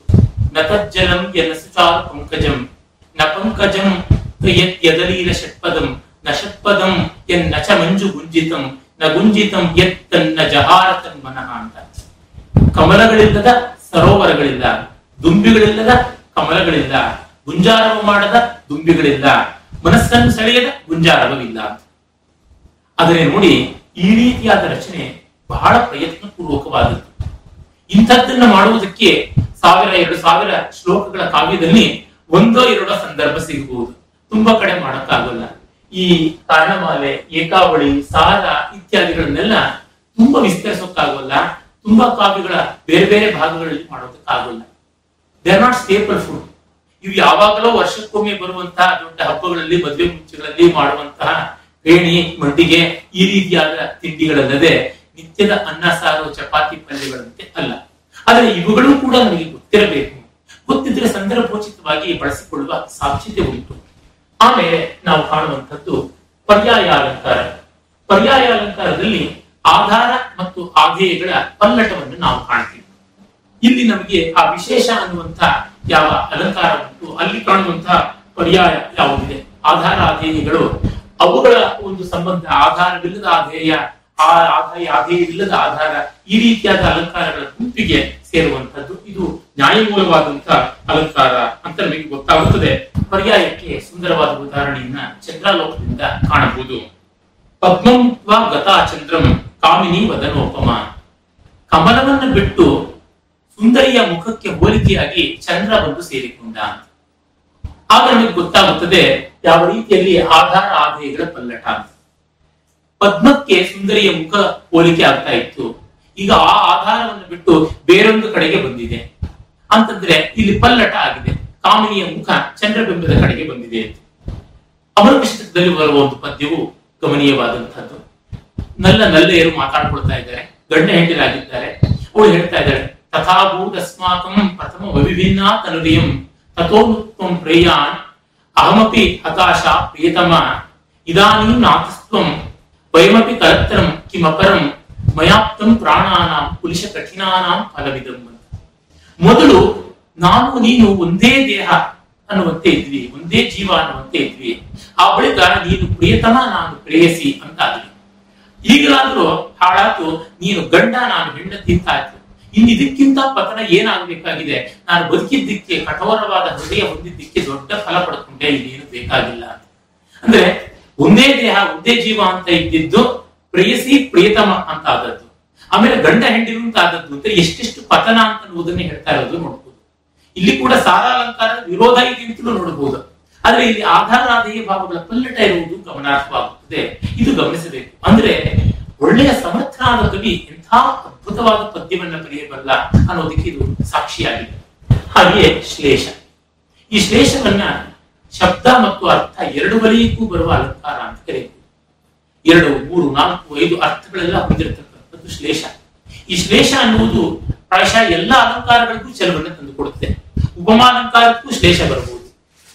ನತಜ್ಜಲಂ ಎನ್ನ ಸುಚಾರು ಪಂಕಜಂ ನ ಪಂಕಜಂ ಯದಲೀಲ ಷಟ್ಪದಂ ನ ಷಟ್ಪದಂ ಎನ್ನ ಚ ಮಂಜು ಗುಂಜಿತಂ. ನ ಗುಂಜಿತಂ ಯತ್ ತನ್ನ ಜಹಾರ ತನ್ಮನಃ ಅಂತ. ಕಮಲಗಳಿಲ್ಲದ ಸರೋವರಗಳಿಲ್ಲ. ದುಂಬಿಗಳಿಲ್ಲದ ಕಮಲಗಳಿಲ್ಲ. ಗುಂಜಾರವ ಮಾಡದ ದುಂಬಿಗಳಿಲ್ಲ. ಮನಸ್ಸನ್ನು ಸೆಳೆಯದ ಗುಂಜಾರವವಿಲ್ಲ. ಆದರೆ ನೋಡಿ, ಈ ರೀತಿಯಾದ ರಚನೆ ಬಹಳ ಪ್ರಯತ್ನಪೂರ್ವಕವಾದದ್ದು. ಇಂಥದ್ದನ್ನ ಮಾಡುವುದಕ್ಕೆ ಸಾವಿರ ಎರಡು ಸಾವಿರ ಶ್ಲೋಕಗಳ ಕಾವ್ಯದಲ್ಲಿ ಒಂದೋ ಎರಡೋ ಸಂದರ್ಭ ಸಿಗಬಹುದು. ತುಂಬಾ ಕಡೆ ಮಾಡಕ್ಕಾಗಲ್ಲ. ಈ ಕಾರಣಮಾಲೆ ಏಕಾವಳಿ, ಸಾರ ಇತ್ಯಾದಿಗಳನ್ನೆಲ್ಲ ತುಂಬಾ ವಿಸ್ತರಿಸೋಕ್ಕಾಗಲ್ಲ. ತುಂಬಾ ಕಾವ್ಯಗಳ ಬೇರೆ ಬೇರೆ ಭಾಗಗಳಲ್ಲಿ ಮಾಡೋದಕ್ಕಾಗಲ್ಲ. They are not staple food ಇವು ಯಾವಾಗಲೋ ವರ್ಷಕ್ಕೊಮ್ಮೆ ಬರುವಂತಹ ದೊಡ್ಡ ಹಬ್ಬಗಳಲ್ಲಿ, ಮದುವೆ ಮುಂಚೆಗಳಲ್ಲಿ ಮಾಡುವಂತಹ ಬೇಣಿ ಮಡ್ಡಿಗೆ ಈ ರೀತಿಯಾದ ತಿಂಡಿಗಳಲ್ಲದೆ ನಿತ್ಯದ ಅನ್ನ, ಸಾರು, ಚಪಾತಿ ಪಲ್ಯಗಳಂತೆ ಅಲ್ಲ. ಆದರೆ ಇವುಗಳು ಕೂಡ ನಮಗೆ ಗೊತ್ತಿರಬೇಕು. ಗೊತ್ತಿದ್ರೆ ಸಂದರ್ಭೋಚಿತವಾಗಿ ಬಳಸಿಕೊಳ್ಳುವ ಸಾಧ್ಯತೆ ಉಂಟು. ಆಮೇಲೆ ನಾವು ಕಾಣುವಂಥದ್ದು ಪರ್ಯಾಯ ಅಲಂಕಾರ. ಪರ್ಯಾಯ ಅಲಂಕಾರದಲ್ಲಿ ಆಧಾರ ಮತ್ತು ಆಧೇಯಗಳ ಪಲ್ಲಟವನ್ನು ನಾವು ಕಾಣ್ತೀವಿ. ಇಲ್ಲಿ ನಮಗೆ ಆ ವಿಶೇಷ ಅನ್ನುವಂತ ಯಾವ ಅಲಂಕಾರ ಉಂಟು, ಅಲ್ಲಿ ಕಾಣುವಂತಹ ಪರ್ಯಾಯ ಯಾವುದಿದೆ? ಆಧಾರ ಆಧೇಯಗಳು ಅವುಗಳ ಒಂದು ಸಂಬಂಧ, ಆಧಾರವಿಲ್ಲದ ಆಧೇಯ ಆ ಆದಾಯ ಇಲ್ಲದ ಆಧಾರ ಈ ರೀತಿಯಾದ ಅಲಂಕಾರಗಳ ಗುಂಪಿಗೆ ಸೇರುವಂತದ್ದು ಇದು ನ್ಯಾಯಮೂಲವಾದಂತಹ ಅಲಂಕಾರ ಅಂತ ನಮಗೆ ಗೊತ್ತಾಗುತ್ತದೆ. ಪರ್ಯಾಯಕ್ಕೆ ಸುಂದರವಾದ ಉದಾಹರಣೆಯನ್ನ ಚಂದ್ರಾಲೋಕದಿಂದ ಕಾಣಬಹುದು. ಪದ್ಮಂ ಗತಾ ಚಂದ್ರಂ ಕಾಮಿನಿ ವದನೋಪಮ. ಕಮಲವನ್ನು ಬಿಟ್ಟು ಸುಂದರಿಯ ಮುಖಕ್ಕೆ ಹೋಲಿಕೆಯಾಗಿ ಚಂದ್ರ ಬಂದು ಸೇರಿಕೊಂಡ. ಆಗ ನಮಗೆ ಗೊತ್ತಾಗುತ್ತದೆ ಯಾವ ರೀತಿಯಲ್ಲಿ ಆಧಾರ ಆದಾಯಗಳ ಪಲ್ಲಟ ಪದ್ಮಕ್ಕೆ ಸುಂದರಿಯ ಮುಖ ಹೋಲಿಕೆ ಆಗ್ತಾ ಇತ್ತು. ಈಗ ಆ ಆಧಾರವನ್ನು ಬಿಟ್ಟು ಬೇರೊಂದು ಕಡೆಗೆ ಬಂದಿದೆ. ಅಂತಂದ್ರೆ ಇಲ್ಲಿ ಪಲ್ಲಟ ಆಗಿದೆ. ಕಾಮಿನಿಯ ಮುಖ ಚಂದ್ರಬಿಂಬದ ಕಡೆಗೆ ಬಂದಿದೆ ಅಮರಕೃಷ್ಣದಲ್ಲಿ ಬರುವ ಒಂದು ಪದ್ಯವು ಗಮನೀಯವಾದಂತಹದ್ದು ನಲ್ಲ ನಲ್ಲೆಯರು ಮಾತಾಡ್ಕೊಳ್ತಾ ಇದ್ದಾರೆ. ಗಂಡ ಹೆಂಡರಾಗಿದ್ದಾರೆ ಅವಳು ಹೇಳ್ತಾ ಇದ್ದಾಳೆ, ತಥಾಭೂತಸ್ಮಾಕಂ ಪ್ರಥಮ ವಿಭಿನ್ನ ತನುರಿಯಂ ತಥೋತ್ವಂ ಪ್ರೇಯಾನ್, ಅಹಮಪಿ ಹತಾಶ ಪ್ರಿಯತಮ, ಇದಾನಿ ನಾತಸ್ತ್ವಂ ವಯಮಪಿ ಕರತ್ತರಂ ಕಿಮಪರಂ ಮಯಾಪ್ತಂ ಪ್ರಾಣಾನಾಂ ಕುಲಿಶ ಕಠಿಣಾನಾಂ ಫಲವಿದಂ ಮೊದಲು ನಾನು ನೀನು ಒಂದೇ ದೇಹ ಅನ್ನುವಂತೆ ಇದ್ವಿ, ಒಂದೇ ಜೀವ ಅನ್ನುವಂತೆ ಇದ್ವಿ. ಆ ಬಳಿಕ ನೀನು ಪ್ರಿಯತಮ, ನಾನು ಪ್ರೇಯಸಿ ಅಂತ ಆದ್ವಿ ಈಗಲಾದ್ರೂ ಹಾಳಾತು, ನೀನು ಗಂಡ, ನಾನು ಹೆಂಡತಿಂತ ಆಯ್ತು ಇನ್ನು ಇದಕ್ಕಿಂತ ಪತನ ಏನಾಗಬೇಕಾಗಿದೆ? ನಾನು ಬದುಕಿದ್ದಕ್ಕೆ ಕಠೋರವಾದ ಹೃದಯ ಹೊಂದಿದ್ದಕ್ಕೆ ದೊಡ್ಡ ಫಲ ಪಡ್ಕೊಂಡೆ ಇನ್ನೇನು ಬೇಕಾಗಿಲ್ಲ ಅಂದ್ರೆ ಒಂದೇ ದೇಹ, ಒಂದೇ ಜೀವ ಅಂತ ಇದ್ದಿದ್ದು ಪ್ರೇಯಸಿ, ಪ್ರಿಯತಮ ಅಂತ ಆದದ್ದು. ಆಮೇಲೆ ಗಂಡ ಹೆಂಡಿರು ಅಂತ ಆದದ್ದು ಅಂದ್ರೆ ಎಷ್ಟೆಷ್ಟು ಪತನ ಅಂತ ಅನ್ನೋದನ್ನ ಹೇಳ್ತಾ ಇರೋದು ನೋಡ್ಬೋದು. ಇಲ್ಲಿ ಕೂಡ ಸಾರಾಲಂಕಾರ ವಿರೋಧ ಇದೆ ಅಂತಲೂ ನೋಡಬಹುದು ಆದ್ರೆ ಇಲ್ಲಿ ಆಧಾರಾದೇಯ ಭಾವಗಳ ಪಲ್ಲಟ ಇರುವುದು ಗಮನಾರ್ಹವಾಗುತ್ತದೆ. ಇದು ಗಮನಿಸಬೇಕು. ಅಂದ್ರೆ ಒಳ್ಳೆಯ ಸಮರ್ಥನಾದ ಕವಿ ಎಂಥ ಅದ್ಭುತವಾದ ಪದ್ಯವನ್ನ ಬರೆಯಬಲ್ಲ ಅನ್ನೋದಕ್ಕೆ ಇದು ಸಾಕ್ಷಿಯಾಗಿದೆ. ಹಾಗೆಯೇ ಶ್ಲೇಷ. ಈ ಶ್ಲೇಷವನ್ನ ಶಬ್ದ ಮತ್ತು ಅರ್ಥ ಎರಡು ಬಲಿಯಕ್ಕೂ ಬರುವ ಅಲಂಕಾರ ಅಂತ ಕರೆಯುವುದು ಎರಡು, ಮೂರು, ನಾಲ್ಕು, ಐದು ಅರ್ಥಗಳೆಲ್ಲ ಹೊಂದಿರತಕ್ಕಂಥದ್ದು ಶ್ಲೇಷ. ಈ ಶ್ಲೇಷ ಅನ್ನುವುದು ಪ್ರಾಯಶಃ ಎಲ್ಲ ಅಲಂಕಾರಗಳಿಗೂ ಚೆಲುವನ್ನು ತಂದುಕೊಡುತ್ತೆ. ಉಪಮಾಲಂಕಾರಕ್ಕೂ ಶ್ಲೇಷ ಬರಬಹುದು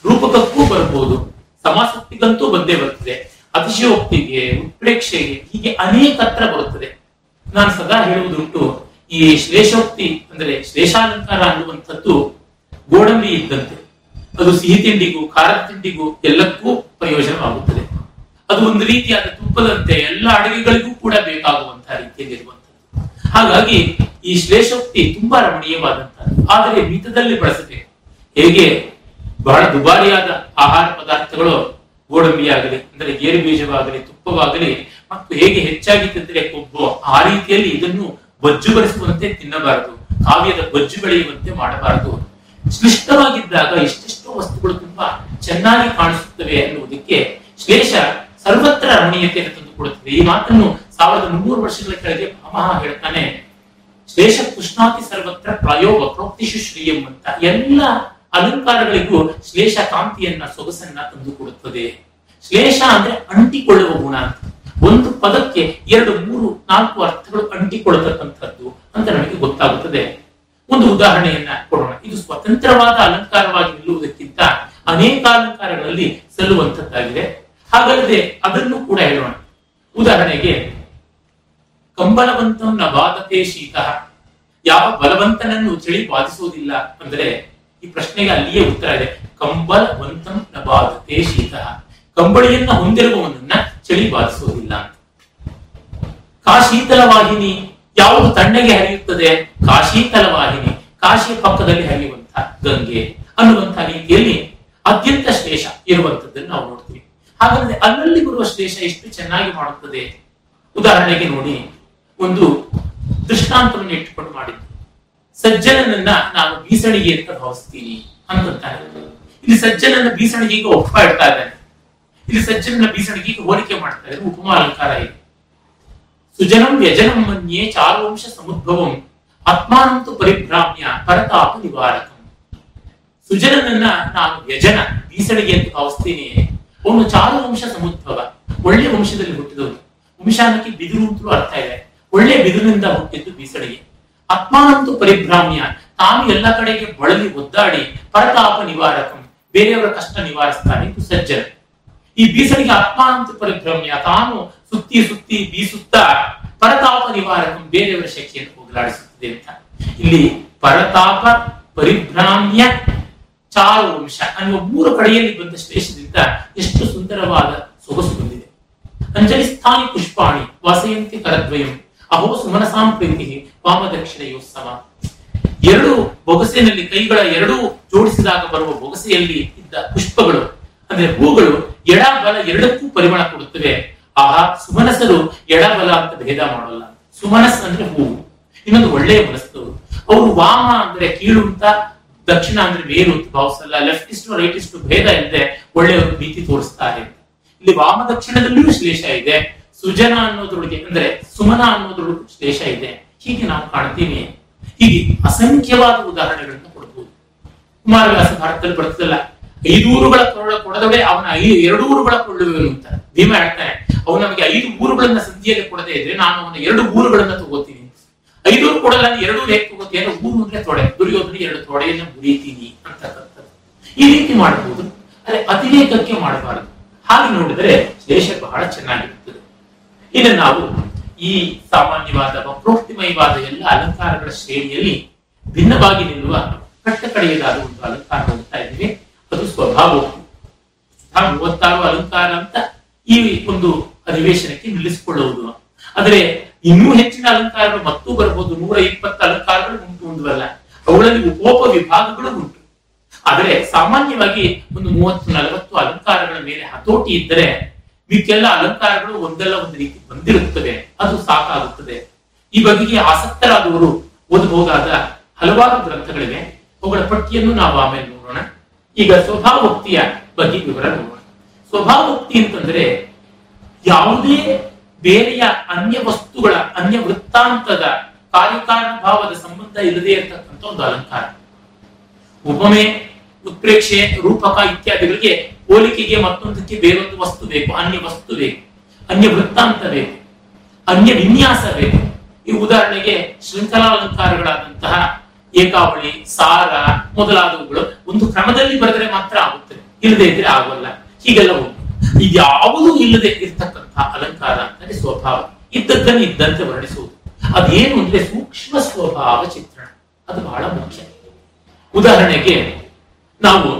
ರೂಪಕಕ್ಕೂ ಬರಬಹುದು ಸಮಾಸಕ್ತಿಗಂತೂ ಬಂದೇ ಬರ್ತದೆ, ಅತಿಶಯೋಕ್ತಿಗೆ, ಉತ್ಪ್ರೇಕ್ಷೆಗೆ ಹೀಗೆ ಅನೇಕ ಹತ್ರ ಬರುತ್ತದೆ. ನಾನು ಸದಾ ಹೇಳುವುದುಂಟು, ಈ ಶ್ಲೇಷೋಕ್ತಿ ಅಂದ್ರೆ ಶ್ಲೇಷಾಲಂಕಾರ ಅನ್ನುವಂಥದ್ದು ಗೋಡಂಬಿ ಇದ್ದಂತೆ. ಅದು ಸಿಹಿ ತಿಂಡಿಗೂ ಖಾರದ ತಿಂಡಿಗೂ ಎಲ್ಲಕ್ಕೂ ಪ್ರಯೋಜನವಾಗುತ್ತದೆ. ಅದು ಒಂದು ರೀತಿಯಾದ ತುಪ್ಪದಂತೆ ಎಲ್ಲ ಅಡುಗೆಗಳಿಗೂ ಕೂಡ ಬೇಕಾಗುವಂತಹ ರೀತಿಯಲ್ಲಿರುವಂಥದ್ದು. ಹಾಗಾಗಿ ಈ ಶ್ಲೇಷೋಕ್ತಿ ತುಂಬಾ ರಮಣೀಯವಾದಂತಹ ಆದರೆ ಮಿತದಲ್ಲಿ ಬಳಸಬೇಕು ಹೇಗೆ ಬಹಳ ದುಬಾರಿಯಾದ ಆಹಾರ ಪದಾರ್ಥಗಳು ಗೋಡಂಬಿ ಅಂದರೆ ಅಂದ್ರೆ ಗೇರು ಬೀಜವಾಗಲಿ ತುಪ್ಪವಾಗಲಿ, ಮತ್ತು ಹೇಗೆ ಹೆಚ್ಚಾಗಿ ತಿಂದರೆ ಕೊಬ್ಬು, ಆ ರೀತಿಯಲ್ಲಿ ಇದನ್ನು ಬಜ್ಜು ಬರೆಸುವಂತೆ ತಿನ್ನಬಾರದು, ಕಾವ್ಯದ ಬಜ್ಜು ಬೆಳೆಯುವಂತೆ ಮಾಡಬಾರದು. ಕ್ಲಿಷ್ಟವಾಗಿದ್ದಾಗ ಎಷ್ಟೆಷ್ಟೋ ವಸ್ತುಗಳು ತುಂಬಾ ಚೆನ್ನಾಗಿ ಕಾಣಿಸುತ್ತವೆ ಅನ್ನುವುದಕ್ಕೆ ಶ್ಲೇಷ ಸರ್ವತ್ರ ರಮಣೀಯತೆಯನ್ನು ತಂದುಕೊಡುತ್ತದೆ ಈ ಮಾತನ್ನು ಸಾವಿರದ ಮುನ್ನೂರು ವರ್ಷಗಳ ಕೆಳಗೆ ಭಾಮಹ ಹೇಳ್ತಾನೆ, ಶ್ಲೇಷ ಕೃಷ್ಣಾತಿ ಸರ್ವತ್ರ ಪ್ರಯೋಗ ಪ್ರೋಕ್ತಿಶು ಶ್ರೀಯಂ ಅಂತ. ಎಲ್ಲ ಅಲಂಕಾರಗಳಿಗೂ ಶ್ಲೇಷ ಕಾಂತಿಯನ್ನ, ಸೊಗಸನ್ನ ತಂದುಕೊಡುತ್ತದೆ ಶ್ಲೇಷ ಅಂದ್ರೆ ಅಂಟಿಕೊಳ್ಳುವ ಗುಣ ಒಂದು ಪದಕ್ಕೆ ಎರಡು, ಮೂರು, ನಾಲ್ಕು ಅರ್ಥಗಳು ಅಂಟಿಕೊಳ್ಳತಕ್ಕಂಥದ್ದು ಅಂತ ನಮಗೆ ಗೊತ್ತಾಗುತ್ತದೆ. ಒಂದು ಉದಾಹರಣೆಯನ್ನ ಕೊಡೋಣ. ಇದು ಸ್ವತಂತ್ರವಾದ ಅಲಂಕಾರವಾಗಿ ನಿಲ್ಲುವುದಕ್ಕಿಂತ ಅನೇಕ ಅಲಂಕಾರಗಳಲ್ಲಿ ಸಲ್ಲುವಂತದ್ದಾಗಿದೆ ಹಾಗಲ್ಲದೆ ಅದನ್ನು ಕೂಡ ಹೇಳೋಣ. ಉದಾಹರಣೆಗೆ ಕಂಬಲವಂತಂ ಬಾಧತೆ ಶೀತ. ಯಾವ ಬಲವಂತನನ್ನು ಚಳಿ ಬಾಧಿಸುವುದಿಲ್ಲ ಅಂದ್ರೆ ಈ ಪ್ರಶ್ನೆಗೆ ಅಲ್ಲಿಯೇ ಉತ್ತರ ಇದೆ. ಕಂಬಲವಂತಂ ನ ಬಾಧತೆ ಶೀತ. ಕಂಬಳಿಯನ್ನ ಹೊಂದಿರುವವನನ್ನ ಚಳಿ ಬಾಧಿಸುವುದಿಲ್ಲ ಕಾ ವಾಹಿನಿ ಯಾವುದು ತಣ್ಣಗೆ ಹರಿಯುತ್ತದೆ? ಕಾಶೀತಲ ತಲವಾಹಿನಿ. ಕಾಶಿ ಪಕ್ಕದಲ್ಲಿ ಹರಿಯುವಂತಹ ಗಂಗೆ ಅನ್ನುವಂತಹ ರೀತಿಯಲ್ಲಿ ಅತ್ಯಂತ ಶ್ಲೇಷ ಇರುವಂತದ್ದನ್ನು ನಾವು ನೋಡ್ತೀವಿ. ಹಾಗಾದ್ರೆ ಅಲ್ಲಲ್ಲಿ ಬರುವ ಶ್ಲೇಷ ಎಷ್ಟು ಚೆನ್ನಾಗಿ ಮಾಡುತ್ತದೆ? ಉದಾಹರಣೆಗೆ ನೋಡಿ, ಒಂದು ದೃಷ್ಟಾಂತವನ್ನು ಇಟ್ಟುಕೊಂಡು ಮಾಡಿದ್ದು. ಸಜ್ಜನನನ್ನ ನಾನು ಬೀಸಣಿಗೆ ಅಂತ ಭಾವಿಸ್ತೀನಿ ಅಂತಂತಾನೆ ಇಲ್ಲಿ ಸಜ್ಜನನ ಬೀಸಣಿಗೆಗೆ ಒಪ್ಪ ಇಡ್ತಾ ಇದ್ದಾನೆ. ಇಲ್ಲಿ ಸಜ್ಜನನ ಬೀಸಣಿಗೆ ಹೋಲಿಕೆ ಮಾಡ್ತಾ ಉಪಮಾ ಅಲಂಕಾರ ಇದೆ. ಸುಜನಂ ವ್ಯಜನಂ ಮನ್ಯೆ ಚಾರುವಂಶ ಸಮುದ್ಭವಂ ಆತ್ಮಾನಂತು ಪರಿಭ್ರಾಮ್ಯ ಪರತಾಪ ನಿವಾರಕಂ ಸುಜನನನ್ನ ನಾನು ವ್ಯಜನ ಬೀಸಣಿಗೆ ಅಂತ ಭಾವಿಸ್ತೀನಿ. ಅವನು ಚಾರುವಂಶ ಸಮುದ್ಭವ ಒಳ್ಳೆ ವಂಶದಲ್ಲಿ ಹುಟ್ಟಿದವನು. ವಂಶಾನಕ್ಕೆ ಬಿದಿರು ಅಂತಲೂ ಅರ್ಥ ಇದೆ. ಒಳ್ಳೆ ಬಿದಿರಿನಿಂದ ಹುಟ್ಟಿದ್ದು ಬೀಸಣಿಗೆ ಆತ್ಮಾನಂತು ಪರಿಭ್ರಾಮ್ಯ, ತಾನು ಎಲ್ಲ ಕಡೆಗೆ ಬಳಲಿ ಒದ್ದಾಡಿ ಪರತಾಪ ನಿವಾರಕಂ, ಬೇರೆಯವರ ಕಷ್ಟ ನಿವಾರಿಸ್ತಾನೆ ಸಜ್ಜನ. ಈ ಬೀಸಳಿಗೆ ಆತ್ಮಾನಂತ ಪರಿಭ್ರಮ್ಯ, ತಾನು ಸುತ್ತಿ ಸುತ್ತಿ ಬೀಸುತ್ತಾ ಪರತಾಪ ನಿವಾರಕ ಬೇರೆಯವರ ಶಕ್ತಿಯನ್ನು ಹೋಗಲಾಡಿಸುತ್ತದೆ ಅಂತ. ಇಲ್ಲಿ ಪರತಾಪ, ಪರಿಭ್ರಾಮ್ಯ, ಚಾರು ವಂಶ ಅನ್ನುವ ಮೂರು ಕಡೆಯಲ್ಲಿ ಬಂದ ಶ್ಲೇಷದಿಂದ ಎಷ್ಟು ಸುಂದರವಾದ ಸೊಗಸು ಬಂದಿದೆ. ಅಂಜಲಿ ಸ್ಥಾನಿ ಪುಷ್ಪಾಣಿ, ವಾಸಯಂತಿ ಕರದ್ವಯಂ ಅಹೋ ಸುಮನಸಾಂ ಪ್ರೀತಿ ವಾಮ ದಕ್ಷಿಣಯೋತ್ಸವ ಎರಡು ಬೊಗಸೆನಲ್ಲಿ ಕೈಗಳ ಎರಡೂ ಜೋಡಿಸಿದಾಗ ಬರುವ ಬೊಗಸೆಯಲ್ಲಿ ಇದ್ದ ಪುಷ್ಪಗಳು, ಅಂದ್ರೆ ಹೂಗಳು ಎಡ ಬಲ ಎರಡಕ್ಕೂ ಪರಿಮಳ ಕೊಡುತ್ತವೆ. ಆಹಾ ಸುಮನಸರು ಎಡಬಲ ಅಂತ ಭೇದ ಮಾಡೋಲ್ಲ. ಸುಮನಸ್ ಅಂದ್ರೆ ಹೂವು ಇನ್ನೊಂದು ಒಳ್ಳೆಯ ಮನಸ್ಸು. ಅವರು ವಾಮ ಅಂದ್ರೆ ಕೀಳು ಅಂತ, ದಕ್ಷಿಣ ಅಂದ್ರೆ ಮೇಲು ಅಂತ ಭಾವಿಸಲ್ಲ. ಲೆಫ್ಟ್ ರೈಟಿಸ್ಟ್ ಭೇದ ಇಲ್ಲದೆ ಒಳ್ಳೆಯ ಭೀತಿ ತೋರಿಸ್ತಾರೆ. ಇಲ್ಲಿ ವಾಮ ದಕ್ಷಿಣದಲ್ಲಿಯೂ ಶ್ಲೇಷ ಇದೆ. ಸುಜನ ಅನ್ನೋದ್ರೊಳಗೆ ಅಂದ್ರೆ ಸುಮನ ಅನ್ನೋದ್ರೊಳಗೆ ಶ್ಲೇಷ ಇದೆ. ಹೀಗೆ ನಾವು ಕಾಣ್ತೀನಿ ಹೀಗೆ ಅಸಂಖ್ಯವಾದ ಉದಾಹರಣೆಗಳನ್ನು ಕೊಡಬಹುದು ಕುಮಾರವ್ಯಾಸ ಭಾರತದಲ್ಲಿ ಬರ್ತದಲ್ಲ. ಐದು ಊರುಗಳ ಕೊರಳ ಕೊಡದವೇ ಅವನ ಐ ಎರಡು ಊರುಗಳ ಕೊಳ್ಳುವೆನು ಅಂತ. ಭೀಮ ಹೇಳ್ತಾನೆ, ಅವನು ನಮಗೆ ಐದು ಊರುಗಳನ್ನ ಸಂಧಿಯಲ್ಲಿ ಕೊಡದೇ ಇದ್ರೆ ನಾನು ಅವನ ಎರಡು ಊರುಗಳನ್ನ ತಗೋತೀನಿ. ಐದು ಕೊಡಲ್ಲ ಎರಡು ಹೇಗೆ ತಗೋತೀನಿ ಅಂದ್ರೆ ಊರು ಅಂದ್ರೆ ತೊಡೆ ದುರ್ಯೋಧನಿಗೆ ಎರಡು ತೊಡೆಯನ್ನ ಮುರಿತೀನಿ ಅಂತಕ್ಕಂಥದ್ದು. ಈ ರೀತಿ ಮಾಡಬಹುದು. ಅದೇ ಅತಿರೇಕಕ್ಕೆ ಮಾಡಬಾರದು. ಹಾಗೆ ನೋಡಿದರೆ ದೇಶ ಬಹಳ ಚೆನ್ನಾಗಿರುತ್ತದೆ. ಇದನ್ನು ನಾವು ಈ ಸಾಮಾನ್ಯವಾದ ಪ್ರೋಕ್ತಿಮಯವಾದ ಎಲ್ಲ ಅಲಂಕಾರಗಳ ಶ್ರೇಣಿಯಲ್ಲಿ ಭಿನ್ನವಾಗಿ ನಿಲ್ಲುವ ಕಟ್ಟ ಕಡೆಯದಾದ ಒಂದು ಅಲಂಕಾರ ಹೋಗ್ತಾ ಇದ್ದೀವಿ. ಅದು ಸ್ವಭಾವೋಕ್ತಿ ಆ ಮೂವತ್ತಾರು ಅಲಂಕಾರ ಅಂತ ಈ ಒಂದು ಅಧಿವೇಶನಕ್ಕೆ ನಿಲ್ಲಿಸಿಕೊಳ್ಳುವುದು. ಆದರೆ ಇನ್ನೂ ಹೆಚ್ಚಿನ ಅಲಂಕಾರಗಳು ಮತ್ತೂ ಬರಬಹುದು ನೂರ ಇಪ್ಪತ್ತು ಅಲಂಕಾರಗಳು ಉಂಟು ಒಂದುವಲ್ಲ. ಅವುಗಳಲ್ಲಿ ಉಪೋಪ ವಿಭಾಗಗಳು ಉಂಟು. ಆದರೆ ಸಾಮಾನ್ಯವಾಗಿ ಒಂದು ಮೂವತ್ತು, ನಲವತ್ತು ಅಲಂಕಾರಗಳ ಮೇಲೆ ಹತೋಟಿ ಇದ್ದರೆ ಮಿಕ್ಕೆಲ್ಲ ಅಲಂಕಾರಗಳು ಒಂದಲ್ಲ ಒಂದು ರೀತಿ ಬಂದಿರುತ್ತದೆ. ಅದು ಸಾಕಾಗುತ್ತದೆ. ಈ ಬಗೆಗೆ ಆಸಕ್ತರಾದವರು ಓದಬಹುದಾದ ಹಲವಾರು ಗ್ರಂಥಗಳಿವೆ. ಅವುಗಳ ಪಟ್ಟಿಯನ್ನು ನಾವು ಆಮೇಲೆ ನೋಡೋಣ. ಈಗ ಸ್ವಭಾವೋಕ್ತಿಯ ಬಗ್ಗೆ ವಿವರ ನೋಡೋಣ. ಸ್ವಭಾವೋಕ್ತಿ ಅಂತಂದ್ರೆ ಯಾವುದೇ ಬೇರೆಯ ಅನ್ಯ ವಸ್ತುಗಳ, ಅನ್ಯ ವೃತ್ತಾಂತದ ಕಾರ್ಯಕಾರಣ ಭಾವದ ಸಂಬಂಧ ಇಲ್ಲದೆ ಇರತಕ್ಕಂಥ ಒಂದು ಅಲಂಕಾರ. ಉಪಮೆ ಉತ್ಪ್ರೇಕ್ಷೆ, ರೂಪಕ ಇತ್ಯಾದಿಗಳಿಗೆ ಹೋಲಿಕೆಗೆ ಮತ್ತೊಂದಕ್ಕೆ ಬೇರೊಂದು ವಸ್ತು ಬೇಕು, ಅನ್ಯ ವಸ್ತು ಬೇಕು, ಅನ್ಯ ವೃತ್ತಾಂತ ಬೇಕು, ಅನ್ಯ ವಿನ್ಯಾಸ ಬೇಕು. ಈ ಉದಾಹರಣೆಗೆ ಶೃಂಖಲಾಲಂಕಾರಗಳಾದಂತಹ ಏಕಾವಳಿ ಸಾರ ಮೊದಲಾದವುಗಳು ಒಂದು ಕ್ರಮದಲ್ಲಿ ಬರೆದ್ರೆ ಮಾತ್ರ ಆಗುತ್ತದೆ. ಇಲ್ಲದೆ ಇದ್ರೆ ಆಗೋಲ್ಲ. ಹೀಗೆಲ್ಲ ಉಂಟು. ಇದ್ಯಾವುದೂ ಇಲ್ಲದೆ ಇರ್ತಕ್ಕಂತಹ ಅಲಂಕಾರ ಅಂದರೆ ಸ್ವಭಾವ. ಇದ್ದದ್ದನ್ನು ಇದ್ದಂತೆ ವರ್ಣಿಸುವುದು. ಅದೇನು ಅಂದ್ರೆ ಸೂಕ್ಷ್ಮ ಸ್ವಭಾವ ಚಿತ್ರಣ. ಅದು ಬಹಳ ಮುಖ್ಯ. ಉದಾಹರಣೆಗೆ ನಾವು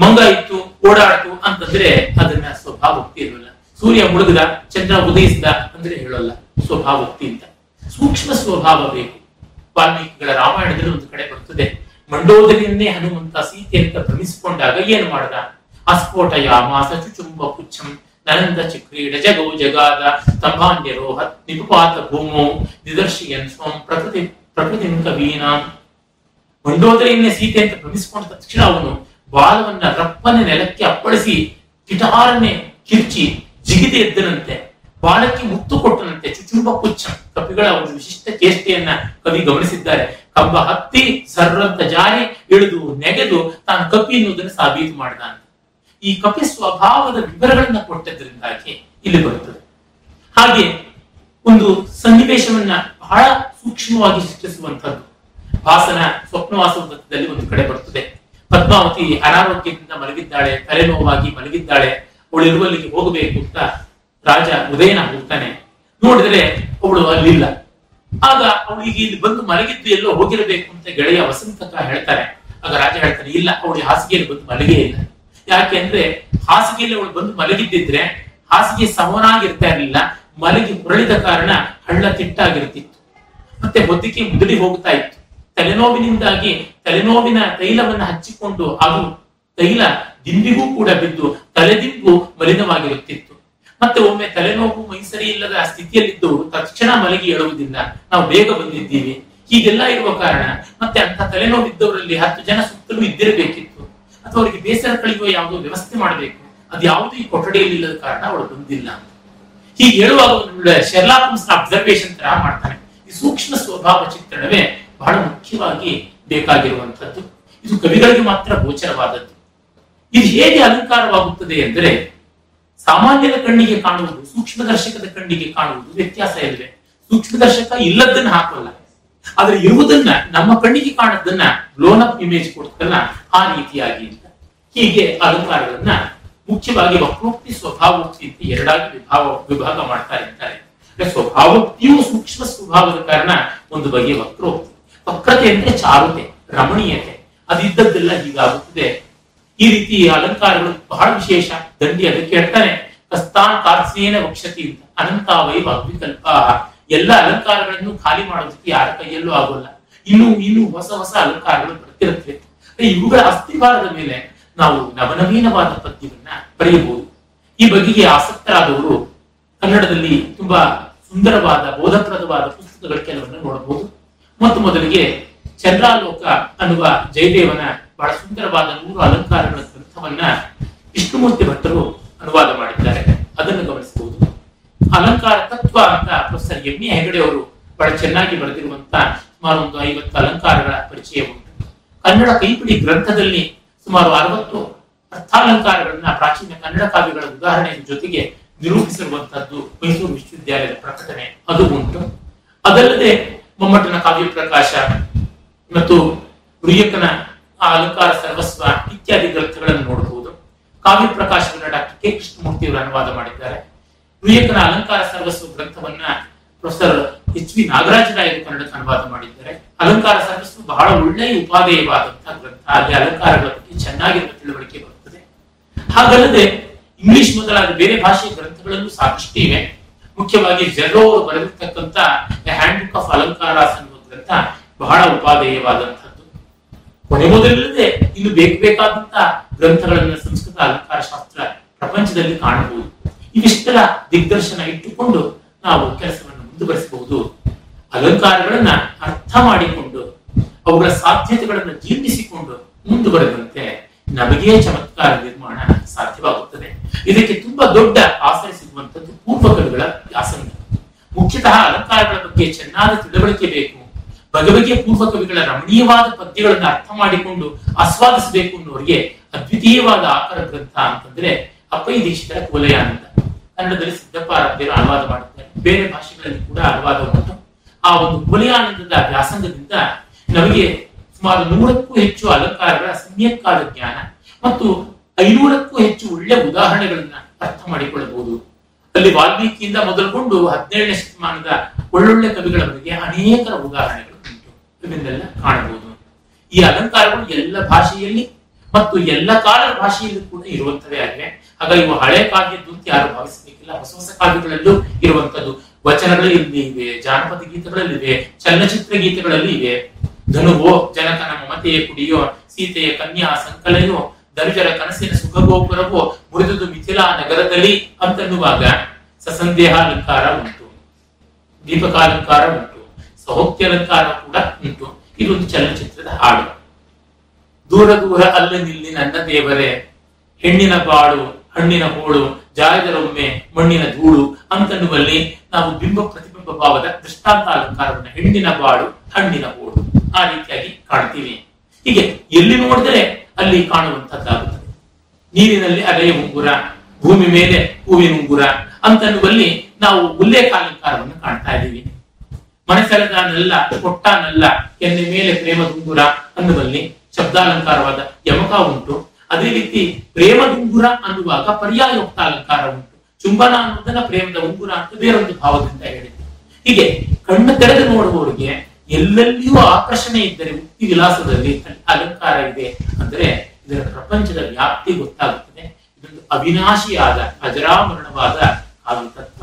ಮಂಗ ಇತ್ತು, ಓಡಾಡ್ತು ಅಂತಂದ್ರೆ ಅದನ್ನ ಸ್ವಭಾವೋಕ್ತಿ ಇರೋಲ್ಲ. ಸೂರ್ಯ ಮುಳುಗದ, ಚಂದ್ರ ಉದಯಿಸಿದ ಅಂದ್ರೆ ಹೇಳೋಲ್ಲ. ಸ್ವಭಾವೋಕ್ತಿ ಅಂತ. ಸೂಕ್ಷ್ಮ ಸ್ವಭಾವ ಬೇಕು. ವಾಲ್ಮೀಕಿಗಳ ರಾಮಾಯಣದಲ್ಲಿ ಒಂದು ಕಡೆ ಬರ್ತದೆ. ಮಂಡೋದರಿಯನ್ನೇ ಹನುಮಂತ ಸೀತೆ ಅಂತ ಭ್ರಮಿಸಿಕೊಂಡಾಗ ಏನು ಮಾಡ್ದ? ಅಸ್ಫೋಟ ಯಾಮಾಸ ಚುಚುಂಬ ಪುಚ್ಛಂ ನನಂದ ಚಿಕ್ರೀಡ ಜಗೋ ಜಗಾದ ಸ್ತಂಭಾನ್ಯರೋಹ ನಿಪುಪಾತ ಭೂಮೋ, ನಿದರ್ಶಿಯನ್ ಸ್ವಂ ಪ್ರಕೃತಿ ಪ್ರಕೃತಿ ಕವೀನಾ. ಮಂಡೋದರಿಯನ್ನೇ ಸೀತೆ ಅಂತ ಭ್ರಮಿಸಿಕೊಂಡ ತಕ್ಷಣ ಅವನು ಬಾಲವನ್ನ ರಪ್ಪನೆ ನೆಲಕ್ಕೆ ಅಪ್ಪಳಿಸಿ ಕಿಟಾರನೆ ಕಿರ್ಚಿ, ಜಿಗಿದೆ ಎದ್ದನಂತೆ. ಬಾಲಕ್ಕೆ ಮುತ್ತು ಕೊಟ್ಟನಂತೆ. ಚುಚುಂಬ ಪುಚ್ಚ. ಕಪಿಗಳ ಒಂದು ವಿಶಿಷ್ಟ ಚೇಷ್ಟೆಯನ್ನ ಕವಿ ಗಮನಿಸಿದ್ದಾರೆ. ಕಂಬ ಹತ್ತಿ ಸರ್ರಂತ ಜಾರಿ ಇಳಿದು ನೆಗೆದು ತಾನು ಕಪಿ ಎನ್ನುವುದನ್ನು ಸಾಬೀತು ಮಾಡಿದ ಈ ಕಪಿ ಸ್ವಭಾವದ ವಿವರಗಳನ್ನ ಕೊಟ್ಟದ್ರಿಂದಾಗಿ ಇಲ್ಲಿ ಬರುತ್ತದೆ. ಹಾಗೆ ಒಂದು ಸನ್ನಿವೇಶವನ್ನ ಬಹಳ ಸೂಕ್ಷ್ಮವಾಗಿ ಸೃಷ್ಟಿಸುವಂತದ್ದು ಭಾಸನ ಸ್ವಪ್ನವಾಸದಲ್ಲಿ ಒಂದು ಕಡೆ ಬರುತ್ತದೆ. ಪದ್ಮಾವತಿ ಅನಾರೋಗ್ಯದಿಂದ ಮಲಗಿದ್ದಾಳೆ, ತಲೆನೋವಾಗಿ ಮಲಗಿದ್ದಾಳೆ ಅವಳು ಇರುವಲ್ಲಿಗೆ ಹೋಗಬೇಕು ಅಂತ ರಾಜ ಉದಯನ ಹೋಗ್ತಾನೆ ನೋಡಿದ್ರೆ ಅವಳು ಅಲ್ಲಿಲ್ಲ. ಆಗ ಅವಳಿಗೆ ಇಲ್ಲಿ ಬಂದು ಮಲಗಿದ್ದು ಎಲ್ಲೋ ಹೋಗಿರಬೇಕು ಅಂತ ಗೆಳೆಯ ವಸಂತಕ ಹೇಳ್ತಾರೆ. ಆಗ ರಾಜ ಹೇಳ್ತಾನೆ, ಇಲ್ಲ, ಅವಳು ಹಾಸಿಗೆಯಲ್ಲಿ ಬಂದು ಮಲಗೇ ಇಲ್ಲ. ಯಾಕೆ ಅಂದ್ರೆ ಹಾಸಿಗೆಯಲ್ಲಿ ಅವಳು ಬಂದು ಮಲಗಿದ್ದಿದ್ರೆ ಹಾಸಿಗೆ ಸಮನಾಗಿರ್ತಾ ಇರಲಿಲ್ಲ. ಮಲಗಿ ಹೊರಳಿದ ಕಾರಣ ಹಳ್ಳ ತಿಟ್ಟಾಗಿರ್ತಿತ್ತು ಮತ್ತೆ ಹೊದ್ದಿಕೆ ಮುದುಡಿ ಹೋಗ್ತಾ ಇತ್ತು. ತಲೆನೋವಿನಿಂದಾಗಿ ತಲೆನೋವಿನ ತೈಲವನ್ನು ಹಚ್ಚಿಕೊಂಡು ಅದು ತೈಲ ದಿಂಬಿಗೂ ಕೂಡ ಬಿದ್ದು ತಲೆದಿಂಬು ಮಲಿನವಾಗಿರುತ್ತಿತ್ತು. ಮತ್ತೆ ಒಮ್ಮೆ ತಲೆನೋವು, ಮೈಸರಿ ಇಲ್ಲದ ಸ್ಥಿತಿಯಲ್ಲಿದ್ದು ತಕ್ಷಣ ಮಲಗಿ ಏಳುವುದಿಲ್ಲ ನಾವು ಬೇಗ ಬಂದಿದ್ದೀವಿ. ಹೀಗೆಲ್ಲ ಇರುವ ಕಾರಣ ಮತ್ತೆ ಅಂತ ತಲೆನೋವಿದ್ದವರಲ್ಲಿ ಹತ್ತು ಜನ ಸುತ್ತಲೂ ಇದ್ದಿರಬೇಕಿತ್ತು. ಅಥವಾ ಅವರಿಗೆ ಬೇಸರ ಕಳೆಯುವ ಯಾವುದೋ ವ್ಯವಸ್ಥೆ ಮಾಡಬೇಕು. ಅದು ಯಾವುದು ಈ ಕೊಠಡಿಯಲ್ಲಿ ಇಲ್ಲದ ಕಾರಣ ಅವಳು ಬಂದಿಲ್ಲ. ಹೀಗೆ ಹೇಳುವಾಗ ಶೆರ್ಲಾಕಮ್ಸ್ ಅಬ್ಸರ್ವೇಶನ್ ತರ ಮಾಡ್ತಾನೆ. ಈ ಸೂಕ್ಷ್ಮ ಸ್ವಭಾವ ಚಿತ್ರಣವೇ ಬಹಳ ಮುಖ್ಯವಾಗಿ ಬೇಕಾಗಿರುವಂತದ್ದು ಇದು ಕವಿಗಳಿಗೆ ಮಾತ್ರ ಗೋಚರವಾದದ್ದು. ಇದು ಹೇಗೆ ಅಲಂಕಾರವಾಗುತ್ತದೆ ಎಂದರೆ ಸಾಮಾನ್ಯದ ಕಣ್ಣಿಗೆ ಕಾಣುವುದು ಸೂಕ್ಷ್ಮದರ್ಶಕದ ಕಣ್ಣಿಗೆ ಕಾಣುವುದು ವ್ಯತ್ಯಾಸ ಇಲ್ಲವೆ ಸೂಕ್ಷ್ಮದರ್ಶಕ ಇಲ್ಲದನ್ನ ಹಾಕಲ್ಲ. ಆದ್ರೆ ಇರುವುದನ್ನ, ನಮ್ಮ ಕಣ್ಣಿಗೆ ಕಾಣದನ್ನ ಲೋನ್ ಅಪ್ ಇಮೇಜ್ ಕೊಡ್ತಲ್ಲ, ಆ ರೀತಿಯಾಗಿ ಅಂತ. ಹೀಗೆ ಅಲಂಕಾರಗಳನ್ನ ಮುಖ್ಯವಾಗಿ ವಕ್ರೋಕ್ತಿ ಸ್ವಭಾವೋಕ್ತಿ ಅಂತ ಎರಡಾಗಿ ವಿಭಾವ, ವಿಭಾಗ ಮಾಡ್ತಾ ಸ್ವಭಾವೋಕ್ತಿಯೂ ಸ್ವಭಾವೋಕ್ತಿಯು ಸೂಕ್ಷ್ಮ ಸ್ವಭಾವದ ಕಾರಣ ಒಂದು ಬಗೆಯ ವಕ್ರೋಕ್ತಿ. ವಕ್ರತೆ ಅಂದ್ರೆ ಚಾರುತೆ, ರಮಣೀಯತೆ. ಅದಿದ್ದದ್ದೆಲ್ಲ ಹೀಗಾಗುತ್ತದೆ. ಈ ರೀತಿ ಅಲಂಕಾರಗಳು ಬಹಳ ವಿಶೇಷ. ದಂಡಿ ಅದಕ್ಕೆ ಹೇಳ್ತಾನೆ, ಕಸ್ತಾನ್ ಕಾರ್ಸೇನ ವಕ್ಷತಿ ಅಂತ. ಅನಂತಾವೈ ವಾಗ್ವಿಕಲ್ಪ ಎಲ್ಲ ಅಲಂಕಾರಗಳನ್ನು ಖಾಲಿ ಮಾಡೋದಕ್ಕೆ ಯಾರ ಕೈಯಲ್ಲೂ ಆಗೋಲ್ಲ. ಇನ್ನು ಇನ್ನು ಹೊಸ ಹೊಸ ಅಲಂಕಾರಗಳು ಬರ್ತಿರುತ್ತವೆ ಇವುಗಳ ಅಸ್ತಿವಾರದ ಮೇಲೆ ನಾವು ನವನವೀನವಾದ ಪದ್ಯವನ್ನ ಬರೆಯಬಹುದು. ಈ ಬಗೆಗೆ ಆಸಕ್ತರಾದವರು ಕನ್ನಡದಲ್ಲಿ ತುಂಬಾ ಸುಂದರವಾದ, ಬೋಧಪ್ರದವಾದ ಪುಸ್ತಕಗಳ ಕೆಲವನ್ನ ನೋಡಬಹುದು. ಮತ್ತು ಮೊದಲಿಗೆ ಚಂದ್ರಾಲೋಕ ಅನ್ನುವ ಜಯದೇವನ ಬಹಳ ಸುಂದರವಾದ ನೂರು ಅಲಂಕಾರಗಳ ಗ್ರಂಥವನ್ನ ವಿಷ್ಣುಮೂರ್ತಿ ಭಟ್ಟರು ಅನುವಾದ ಮಾಡಿದ್ದಾರೆ. ಅದನ್ನು ಗಮನಿಸಬಹುದು. ಅಲಂಕಾರ ತತ್ವ ಅಂತ ಪ್ರೊಫೆಸರ್ ಎಂ ಎ ಹೆಗಡೆ ಅವರು ಬಹಳ ಚೆನ್ನಾಗಿ ಬರೆದಿರುವಂತಹ ಸುಮಾರು ಒಂದು ಐವತ್ತು ಅಲಂಕಾರಗಳ ಪರಿಚಯ ಉಂಟು. ಕನ್ನಡ ಕೈಪಿಡಿ ಗ್ರಂಥದಲ್ಲಿ ಸುಮಾರು ಅರವತ್ತು ಅರ್ಥಾಲಂಕಾರಗಳನ್ನ ಪ್ರಾಚೀನ ಕನ್ನಡ ಕಾವ್ಯಗಳ ಉದಾಹರಣೆಯ ಜೊತೆಗೆ ನಿರೂಪಿಸಿರುವಂತಹದ್ದು ಮೈಸೂರು ವಿಶ್ವವಿದ್ಯಾಲಯದ ಪ್ರಕಟಣೆ. ಅದು ಉಂಟು. ಅದಲ್ಲದೆ ಮಮ್ಮಟನ ಕಾವ್ಯ ಪ್ರಕಾಶ ಮತ್ತು ಗುರಿಯಕನ ಆ ಅಲಂಕಾರ, ಸರ್ವಸ್ವ ಇತ್ಯಾದಿ ಗ್ರಂಥಗಳನ್ನು ನೋಡಬಹುದು. ಕಾವ್ಯ ಪ್ರಕಾಶವನ್ನ ಡಾಕ್ಟರ್ ಕೆ. ಕೃಷ್ಣಮೂರ್ತಿ ಅವರು ಅನುವಾದ ಮಾಡಿದ್ದಾರೆ. ಗುರಿಯಕನ ಅಲಂಕಾರ, ಸರ್ವಸ್ವ ಗ್ರಂಥವನ್ನ ಪ್ರೊಫೆಸರ್ ಎಚ್ ವಿ ನಾಗರಾಜರಾಯರು ಕನ್ನಡಕ್ಕೆ ಅನುವಾದ ಮಾಡಿದ್ದಾರೆ. ಅಲಂಕಾರ, ಸರ್ವಸ್ವ ಬಹಳ ಒಳ್ಳೆಯ ಉಪಾದೇಯವಾದಂತಹ ಗ್ರಂಥ. ಅಲ್ಲಿ ಅಲಂಕಾರಗಳ ಬಗ್ಗೆ ಚೆನ್ನಾಗಿರುವ ತಿಳುವಳಿಕೆ ಬರುತ್ತದೆ ಹಾಗಲ್ಲದೆ ಇಂಗ್ಲಿಷ್ ಮೊದಲಾದ ಬೇರೆ ಭಾಷೆಯ ಗ್ರಂಥಗಳಲ್ಲೂ ಸಾಕಷ್ಟು ಇವೆ. ಮುಖ್ಯವಾಗಿ ಜೆರೋ ಬರೆದಿರ್ತಕ್ಕಂಥ ಹ್ಯಾಂಡ್ ಬುಕ್ ಆಫ್ ಅಲಂಕಾರಾಸ್ ಗ್ರಂಥ ಬಹಳ ಉಪಾದೇಯವಾದಂಥದ್ದು. ಕೊನೆ ಮೊದಲಿಲ್ಲದೆ ಇನ್ನು ಬೇಕು ಬೇಕಾದಂತಹ ಗ್ರಂಥಗಳನ್ನ ಸಂಸ್ಕೃತ ಅಲಂಕಾರ ಶಾಸ್ತ್ರ ಪ್ರಪಂಚದಲ್ಲಿ ಕಾಣಬಹುದು. ಇವಿಷ್ಟರ ದಿಗ್ದರ್ಶನ ಇಟ್ಟುಕೊಂಡು ನಾವು ಕೆಲಸವನ್ನು ಮುಂದುವರಿಸಬಹುದು. ಅಲಂಕಾರಗಳನ್ನ ಅರ್ಥ ಮಾಡಿಕೊಂಡು, ಅವುಗಳ ಸಾಧ್ಯತೆಗಳನ್ನು ಜೀರ್ಣಿಸಿಕೊಂಡು ಮುಂದುವರೆದಂತೆ ನಮಗೇ ಚಮತ್ಕಾರ ನಿರ್ಮಾಣ ಸಾಧ್ಯವಾಗುತ್ತದೆ. ಇದಕ್ಕೆ ತುಂಬಾ ದೊಡ್ಡ ಆಸರೆ ಸಿಗುವಂತದ್ದು ಪೂರ್ವಕಗಳ ಆಸನ ಮುಖ್ಯತಃ ಅಲಂಕಾರಗಳ ಬಗ್ಗೆ ಚೆನ್ನಾದ ತಿಳುವಳಿಕೆ ಬೇಕು. ಬಗೆ ಬಗೆಯ ಪೂರ್ವ ಕವಿಗಳ ರಮಣೀಯವಾದ ಪದ್ಯಗಳನ್ನು ಅರ್ಥ ಮಾಡಿಕೊಂಡು ಆಸ್ವಾದಿಸಬೇಕು ಅನ್ನೋರಿಗೆ ಅದ್ವಿತೀಯವಾದ ಆಕರ ಗ್ರಂಥ ಅಂತಂದ್ರೆ ಅಪ್ಪೈ ದೀಕ್ಷಿತರ ಕೋಲಯಾನಂದ. ಕನ್ನಡದಲ್ಲಿ ಸಿದ್ದಪ್ಪ ಅರಬ್ಯರು ಅನುವಾದ ಮಾಡುತ್ತಾರೆ ಬೇರೆ ಭಾಷೆಗಳಲ್ಲಿ ಕೂಡ ಅನುವಾದ ಆ ಒಂದು ಕೋಲಯಾನಂದದ ವ್ಯಾಸಂಗದಿಂದ ನಮಗೆ ಸುಮಾರು ನೂರಕ್ಕೂ ಹೆಚ್ಚು ಅಲಂಕಾರಗಳ ಸಮ್ಯಕ್ಕಾದ ಜ್ಞಾನ ಮತ್ತು ಐನೂರಕ್ಕೂ ಹೆಚ್ಚು ಒಳ್ಳೆ ಉದಾಹರಣೆಗಳನ್ನ ಅರ್ಥ ಮಾಡಿಕೊಳ್ಳಬಹುದು. ಅಲ್ಲಿ ವಾಲ್ಮೀಕಿಯಿಂದ ಮೊದಲುಗೊಂಡು ಹದಿನೇಳನೇ ಶತಮಾನದ ಒಳ್ಳೊಳ್ಳೆ ಕವಿಗಳವರೆಗೆ ಅನೇಕ ಉದಾಹರಣೆಗಳು. ಉಂಟು ಕಾಣಬಹುದು. ಈ ಅಲಂಕಾರಗಳು ಎಲ್ಲ ಭಾಷೆಯಲ್ಲಿ ಮತ್ತು ಎಲ್ಲ ಕಾಲದ ಭಾಷೆಯಲ್ಲೂ ಕೂಡ ಇರುವಂತವೇ ಆಗಿವೆ. ಹಾಗಾಗಿ ಇವು ಹಳೆ ಕಾವ್ಯದ್ದು ಅಂತ ಯಾರು ಭಾವಿಸಬೇಕಿಲ್ಲ. ಹೊಸ ಹೊಸ ಕಾವ್ಯಗಳಲ್ಲೂ ಇರುವಂತದ್ದು ವಚನಗಳು ಇಲ್ಲಿ ಇವೆ, ಜಾನಪದ ಗೀತೆಗಳಲ್ಲಿವೆ ಚಲನಚಿತ್ರ ಗೀತೆಗಳಲ್ಲಿ ಇವೆ. ಧನುವೋ ಜನಕನ ಮಮತೆಯ ಕುಡಿಯೋ, ಸೀತೆಯ ಕನ್ಯಾ ಸಂಕಲೆಯೋ ದರಿಜರ ಕನಸಿನ ಸುಖಗೋಪುರವೋ, ಮುರಿದುದು ಮಿಥಿಲಾ ನಗರದಲ್ಲಿ ಅಂತನ್ನುವಾಗ ಸಸಂದೇಹ ಅಲಂಕಾರ ಉಂಟು. ದೀಪಕಾಲಂಕಾರ ಉಂಟು. ಸೌಖ್ಯಾಲಂಕಾರ ಕೂಡ ಉಂಟು. ಇದೊಂದು ಚಲನಚಿತ್ರದ ಹಾಡು. ದೂರ ದೂರ ಅಲ್ಲ ನಿಲ್ಲಿ ನನ್ನ ದೇವರೇ, ಹೆಣ್ಣಿನ ಬಾಳು ಹಣ್ಣಿನ ಹೋಳು ಜಾಯದರೊಮ್ಮೆ ಮಣ್ಣಿನ ಧೂಳು ಅಂತನ್ನುವಲ್ಲಿ ನಾವು ಬಿಂಬ ಪ್ರತಿಬಿಂಬ ಭಾವದ ದೃಷ್ಟಾಂತ ಅಲಂಕಾರವನ್ನು ಹೆಣ್ಣಿನ ಬಾಳು ಹಣ್ಣಿನ ಹೋಳು ಆ ರೀತಿಯಾಗಿ ಕಾಣ್ತೀವಿ. ಹೀಗೆ ಎಲ್ಲಿ ನೋಡಿದರೆ ಅಲ್ಲಿ ಕಾಣುವಂತದ್ದಾಗುತ್ತದೆ ನೀರಿನಲ್ಲಿ ಅಲೆಯ ಉಂಗುರ, ಭೂಮಿ ಮೇಲೆ ಹೂವಿನ ಉಂಗುರ ಅಂತನ್ನುವಲ್ಲಿ ನಾವು ಉಲ್ಲೇಖ ಅಲಂಕಾರವನ್ನು ಕಾಣ್ತಾ ಇದ್ದೀವಿ. ಮನಸೆಳೆದಾನೆಲ್ಲ ಕೊಟ್ಟಾನಲ್ಲ, ಎನ್ನ ಮೇಲೆ ಪ್ರೇಮದುಂಗುರ ಅನ್ನುವಲ್ಲಿ ಶಬ್ದಾಲಂಕಾರವಾದ ಯಮಕ ಉಂಟು. ಅದೇ ರೀತಿ ಪ್ರೇಮದುಂಗುರ ಅನ್ನುವಾಗ ಪರ್ಯಾಯೋಕ್ತ ಅಲಂಕಾರ ಉಂಟು. ಚುಂಬನ ಅನ್ನೋದನ್ನ ಪ್ರೇಮದ ಉಂಗುರ ಅಂತ ಬೇರೊಂದು ಭಾವದಿಂದ ಹೇಳಿದೆ. ಹೀಗೆ ಕಣ್ಣು ತೆರೆದು ನೋಡುವವರಿಗೆ ಎಲ್ಲೆಲ್ಲಿಯೂ ಆಕರ್ಷಣೆ ಇದ್ದರೆ ಉಕ್ತಿ ವಿಲಾಸದಲ್ಲಿ ಅಲಂಕಾರ ಇದೆ ಅಂದ್ರೆ ಇದರ ಪ್ರಪಂಚದ ವ್ಯಾಪ್ತಿ ಗೊತ್ತಾಗುತ್ತದೆ. ಇದೊಂದು ಅವಿನಾಶಿಯಾದ, ಅಜರಾಮರಣವಾದ ಕಾವ್ಯ ತತ್ವ